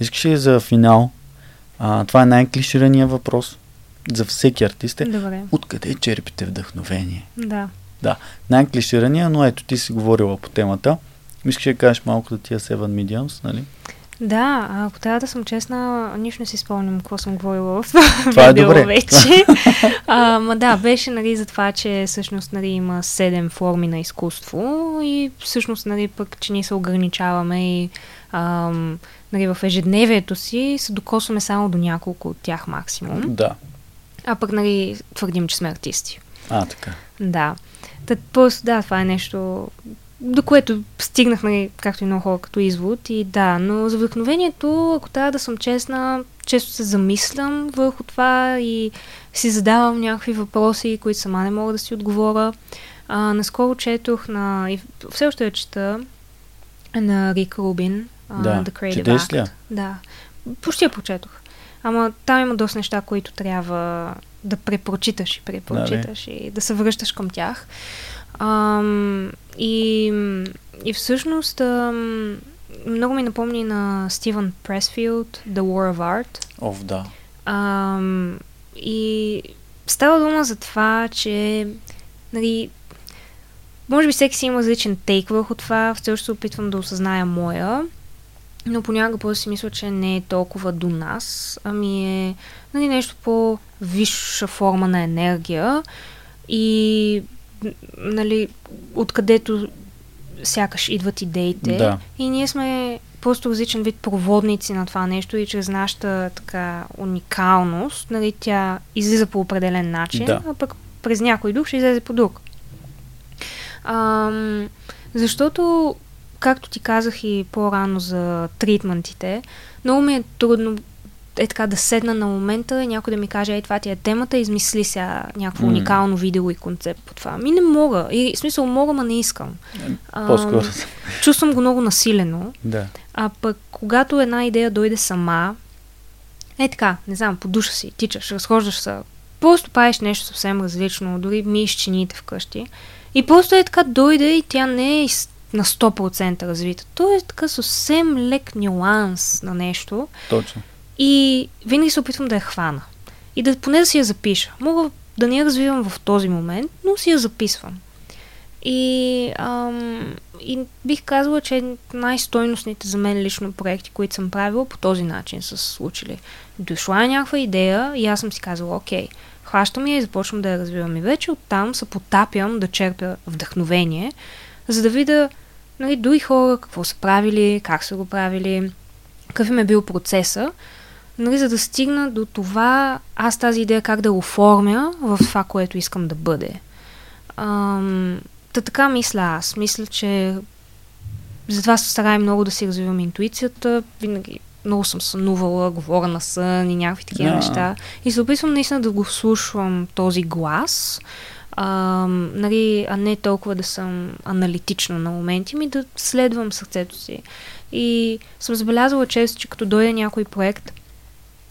Искаш ли за финал? А, това е най-клиширания въпрос за всеки артист. Е, Добре. откъде черпите вдъхновение? Да. Най-клиширания, но ето ти си говорила по темата. Искаш да кажеш малко за тия Seven Mediums, нали? Да, ако трябва да съм честна, нищо не си спомням какво съм говорила в Това е добре. вече. [LAUGHS] а, ма да, беше нали, за това, че всъщност нали, има седем форми на изкуство и всъщност нали, пък, че ние се ограничаваме и ам, нали, в ежедневието си се докосваме само до няколко от тях максимум. Да. А пък нали, твърдим, че сме артисти. А, така. Да. Та, просто да, това е нещо, до което стигнах, нали, както и много хора като извод. И да, но за вдъхновението, ако трябва да съм честна, често се замислям върху това и си задавам някакви въпроси, които сама не мога да си отговоря. А, наскоро четох на... И все още я чета на Рик Рубин, Да. The Creative Четеш ли? Act. Да. Почти я прочетох. Ама там има доста неща, които трябва да препрочиташ и препрочиташ и да се връщаш към тях. Ам, и, и всъщност много ми напомни на Стивън Пресфилд The War of Art. Ов, да. Ам, и става дума за това, че нали, може би всеки си има различен тейк върху това, все още се опитвам да осъзная моя, но понякога просто си мисля, че не е толкова до нас, ами е нали, нещо по-висша форма на енергия и нали, откъдето сякаш идват идеите. Да. И ние сме просто различен вид проводници на това нещо и чрез нашата така уникалност, нали, тя излиза по определен начин, Да. а пък през някой дух ще излезе по друг. Ам, защото, както ти казах и по-рано за тритментите, много ми е трудно е така да седна на момента и някой да ми каже, ей, това ти е темата, измисли сега някакво М. уникално видео и концепт по това. Ми не мога. И в смисъл мога, ма не искам. Ам, По-скоро. Чувствам го много насилено. Да. А пък, когато една идея дойде сама, е така, не знам, по душа си, тичаш, разхождаш се, просто правиш нещо съвсем различно, дори миеш чините вкъщи. И просто е така дойде и тя не е на 100% развита. То е така съвсем лек нюанс на нещо. Точно. И винаги се опитвам да я хвана. И да поне да си я запиша. Мога да не я развивам в този момент, но си я записвам. И, ам, и бих казала, че най-стойностните за мен лично проекти, които съм правила по този начин са се случили. Дошла е някаква идея и аз съм си казала, окей, хващам я и започвам да я развивам. И вече оттам се потапям да черпя вдъхновение, за да видя нали, други хора какво са правили, как са го правили, какъв им е бил процеса, нали, за да стигна до това, аз тази идея как да оформя в това, което искам да бъде. Ам, та така мисля аз. Мисля, че затова се старая много да си развивам интуицията. Винаги много съм сънувала, говоря на сън и някакви такива yeah. неща. И се опитвам наистина да го слушвам този глас, а, нали, а не толкова да съм аналитична на моменти, ми да следвам сърцето си. И съм забелязала често, че като дойде някой проект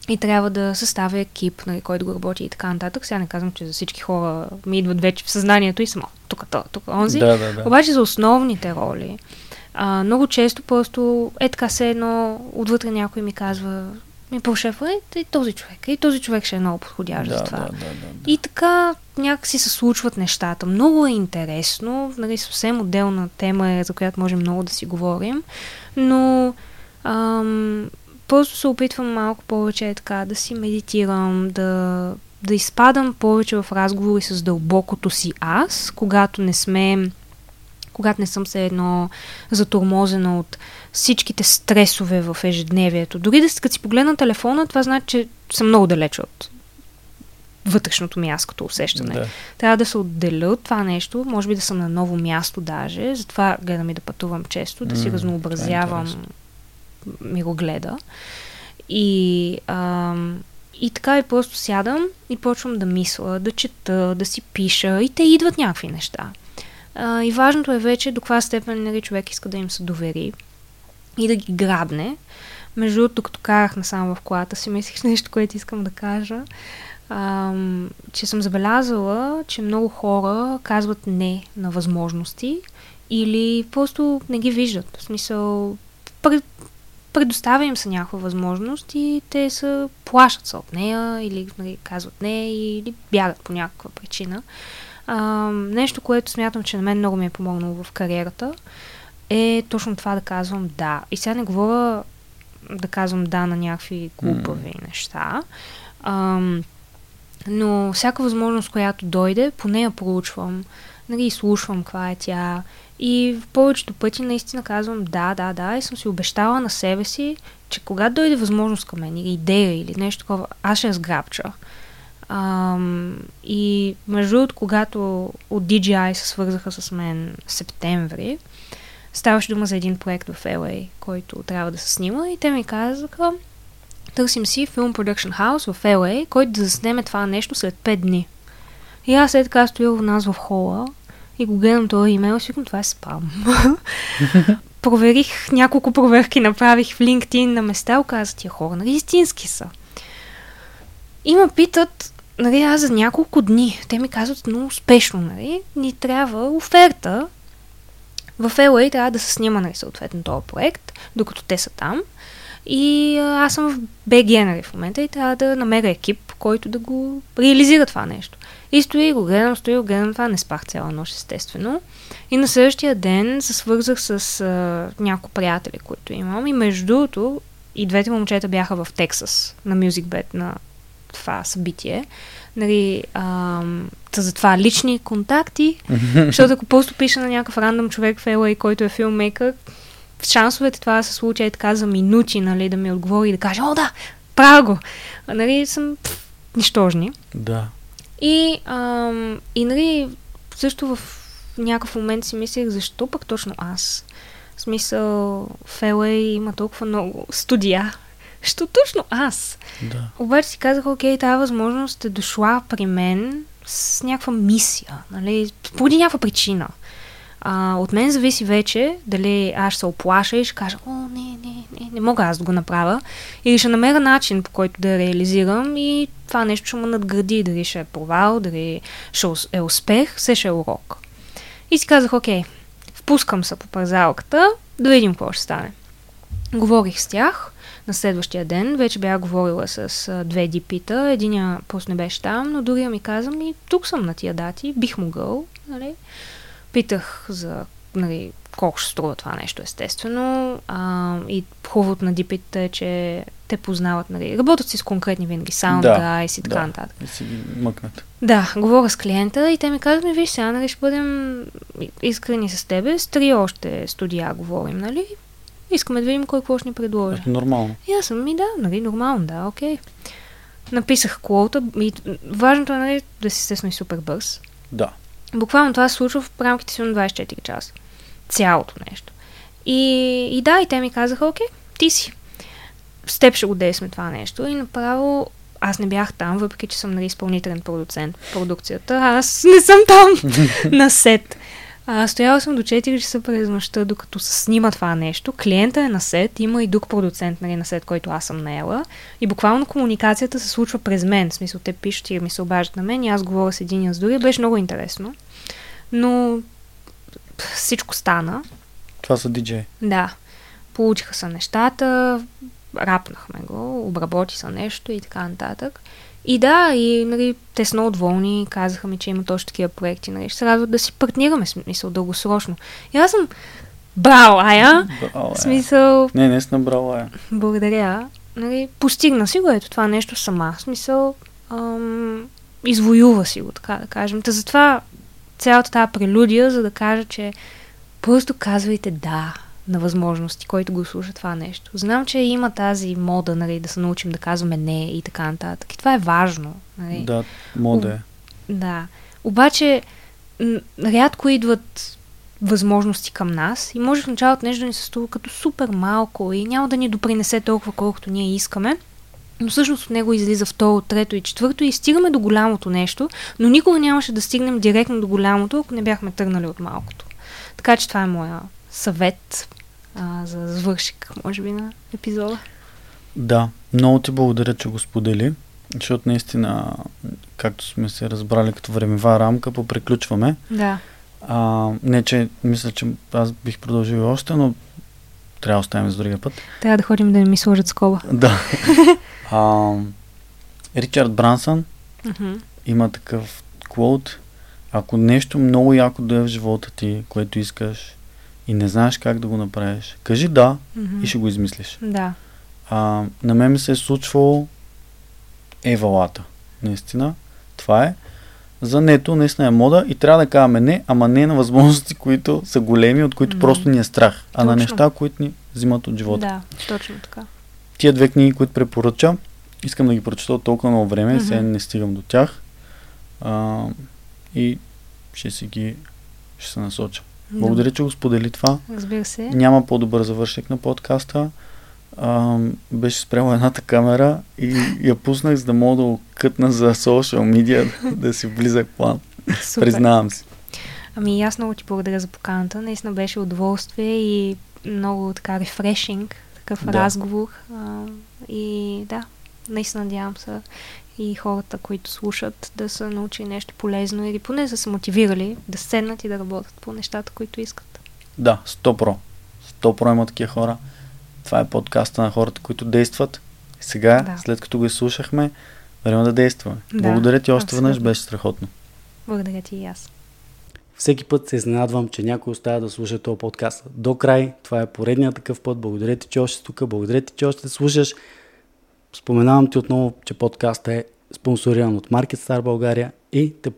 и трябва да съставя екип, нали, който го работи и така нататък. Сега не казвам, че за всички хора ми идват вече в съзнанието и само тук, тук, тук, онзи. Да, да, да. Обаче за основните роли, а, много често просто е така се едно, отвътре някой ми казва, ми по-шефа, е, и този човек, и този човек ще е много подходящ да, за това. Да, да, да, да. И така някакси се случват нещата. Много е интересно, нали, съвсем отделна тема е, за която можем много да си говорим, но ам, просто се опитвам малко повече така да си медитирам, да, да изпадам повече в разговори с дълбокото си аз, когато не сме когато не съм се едно затормозена от всичките стресове в ежедневието. Дори да като си погледна телефона, това значи, че съм много далеч от вътрешното ми аз като усещане. Да. Трябва да се отделя от това нещо, може би да съм на ново място даже, затова гледам и да пътувам често, да си М, разнообразявам е ми го гледа. И, ам, и така и просто сядам и почвам да мисля, да чета, да си пиша и те идват някакви неща. А, и важното е вече до каква степен нали, човек иска да им се довери и да ги грабне. Между другото, като карах насам в колата си, мислих [LAUGHS] нещо, което искам да кажа, ам, че съм забелязала, че много хора казват не на възможности или просто не ги виждат. В смисъл, предоставя им се някаква възможност и те са плашат се от нея или нали, казват не или бягат по някаква причина. А, нещо, което смятам, че на мен много ми е помогнало в кариерата, е точно това да казвам да. И сега не говоря да казвам да на някакви глупави mm. неща, а, но всяка възможност, която дойде, по нея проучвам, нали, слушвам каква е тя. И в повечето пъти наистина казвам да, да, да и съм си обещала на себе си, че когато дойде възможност към мен или идея или нещо такова, аз ще я сграбча. Ам, и между другото, когато от DJI се свързаха с мен септември, ставаше дума за един проект в LA, който трябва да се снима и те ми казаха, търсим си филм Production House в LA, който да заснеме това нещо след 5 дни. И аз след така стоя в нас в хола и го гледам този имейл и си това е спам. [LAUGHS] Проверих, няколко проверки направих в LinkedIn на места, оказа тия хора, нали истински са. И ме питат, нали, аз за няколко дни, те ми казват много успешно, нали, ни трябва оферта. В LA трябва да се снима, нали, съответно този проект, докато те са там. И аз съм в BG, нали, в момента и трябва да намеря екип, който да го реализира това нещо. И стои го гледам, стои го гледам това, не спах цяла нощ, естествено. И на следващия ден се свързах с а, няколко приятели, които имам. И между другото, и двете момчета бяха в Тексас, на MusicBed, на това събитие. Нали, ам, за това лични контакти, [LAUGHS] защото ако просто пиша на някакъв рандом човек в LA, който е филммейкър, шансовете това да се случи е така за минути, нали, да ми отговори и да каже, о да, правя го. А, нали, съм пф, нищожни. Да. И, ам, и нали, също в някакъв момент си мислех, защо пък точно аз? В смисъл, в LA има толкова много студия, [LAUGHS] Що точно аз? Да. Обаче си казах, окей, тази възможност е дошла при мен с някаква мисия, нали, поради някаква причина. А, от мен зависи вече дали аз се оплаша и ще кажа, о, не, не, не, не мога аз да го направя. Или ще намеря начин, по който да реализирам и това нещо ще ме надгради, дали ще е провал, дали ще е успех, все ще е урок. И си казах, окей, впускам се по пазалката, да видим какво ще стане. Говорих с тях, на следващия ден. Вече бях говорила с а, две дипита. Единия просто не беше там, но другия ми каза ми, тук съм на тия дати, бих могъл. Нали? Питах за нали, колко ще струва това нещо, естествено. А, и хубавото на дипите е, че те познават, нали, работят си с конкретни винаги, Sound Да, Guys и така да. нататък. И си ги мъкнат. Да, говоря с клиента и те ми казват, ми, виж сега, нали, ще бъдем искрени с тебе, с три още студия говорим, нали? Искаме да видим кой какво ще ни предложи. Нормално. И аз съм ми, да, нали, нормално, да, окей. Написах клоута и важното е, нали, да си естествено и супер бърз. Да. Буквално това се случва в рамките си на 24 часа. Цялото нещо. И, и да, и те ми казаха, окей, ти си. С теб ще го действаме това нещо. И направо аз не бях там, въпреки че съм нали, изпълнителен продуцент в продукцията. Аз не съм там [LAUGHS] на сет. А, стояла съм до 4 часа през нощта, докато се снима това нещо. Клиента е на сет, има и друг продуцент нали, на сет, който аз съм наела. И буквално комуникацията се случва през мен. В смисъл, те пишат и ми се обаждат на мен и аз говоря с един с другия. Беше много интересно. Но всичко стана. Това са диджеи. Да. Получиха се нещата, рапнахме го, обработи се нещо и така нататък. И да, и нали, те са много доволни, казаха ми, че има точно такива проекти, нали, ще се радват да си партнираме, смисъл, дългосрочно. И аз съм, браво, Ая! Браво, смисъл, Не, не съм браво, е. благодаря. Нали, постигна си го ето това нещо сама. Смисъл, ам, извоюва си го, така да кажем. Та затова цялата тази прелюдия, за да кажа, че просто казвайте да на възможности, който го слуша това нещо. Знам, че има тази мода, нали, да се научим да казваме не и така нататък. И това е важно. Нали. Да, мода е. Да. Обаче, рядко идват възможности към нас и може в началото нещо да ни се струва като супер малко и няма да ни допринесе толкова, колкото ние искаме. Но всъщност от него излиза второ, трето и четвърто и стигаме до голямото нещо, но никога нямаше да стигнем директно до голямото, ако не бяхме тръгнали от малкото. Така че това е моя съвет а, за завършик, може би, на епизода. Да, много ти благодаря, че го сподели, защото наистина, както сме се разбрали като времева рамка, поприключваме. Да. А, не, че мисля, че аз бих продължил още, но трябва да оставим за другия път. Трябва да ходим да не ми сложат скоба. Да. [LAUGHS] а, Ричард Брансън Мгм. има такъв квот. Ако нещо много яко да е в живота ти, което искаш и не знаеш как да го направиш, кажи да Мгм. и ще го измислиш. Да. А, на мен ми се е случвало евалата. Наистина. Това е. За нето наистина е мода и трябва да казваме не, ама не на възможности, които са големи, от които Мгм. просто ни е страх, а на неща, които ни взимат от живота. Да, точно така. Тия две книги, които препоръчам, искам да ги прочета от толкова много време, Мгм. сега не стигам до тях. А, и ще си ги ще се насоча. Благодаря, че го сподели това. Разбира се. Няма по-добър завършек на подкаста. А, беше спрямо едната камера и я пуснах, за да мога да кътна за социал медиа, [LAUGHS] да си близък план. Супер. Признавам си. Ами аз много ти благодаря за поканата. Наистина беше удоволствие и много така рефрешинг, такъв Да. разговор. А, и да, наистина надявам се и хората, които слушат, да са научили нещо полезно или поне да са мотивирали да седнат и да работят по нещата, които искат. Да, 100 про. 100 про има такива хора. Това е подкаста на хората, които действат. И сега, Да. след като го изслушахме, време да действаме. Да, Благодаря ти още веднъж, беше страхотно. Благодаря ти и аз. Всеки път се изненадвам, че някой оставя да слуша този подкаст. До край, това е поредният такъв път. Благодаря ти, че още си тук. Благодаря ти, че още слушаш. Споменавам ти отново, че подкастът е спонсориран от Market Star България и те,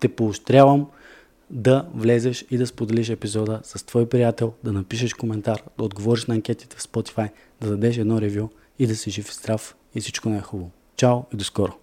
те поощрявам да влезеш и да споделиш епизода с твой приятел, да напишеш коментар, да отговориш на анкетите в Spotify, да дадеш едно ревю и да си жив и здрав и всичко най-хубаво. Чао и до скоро!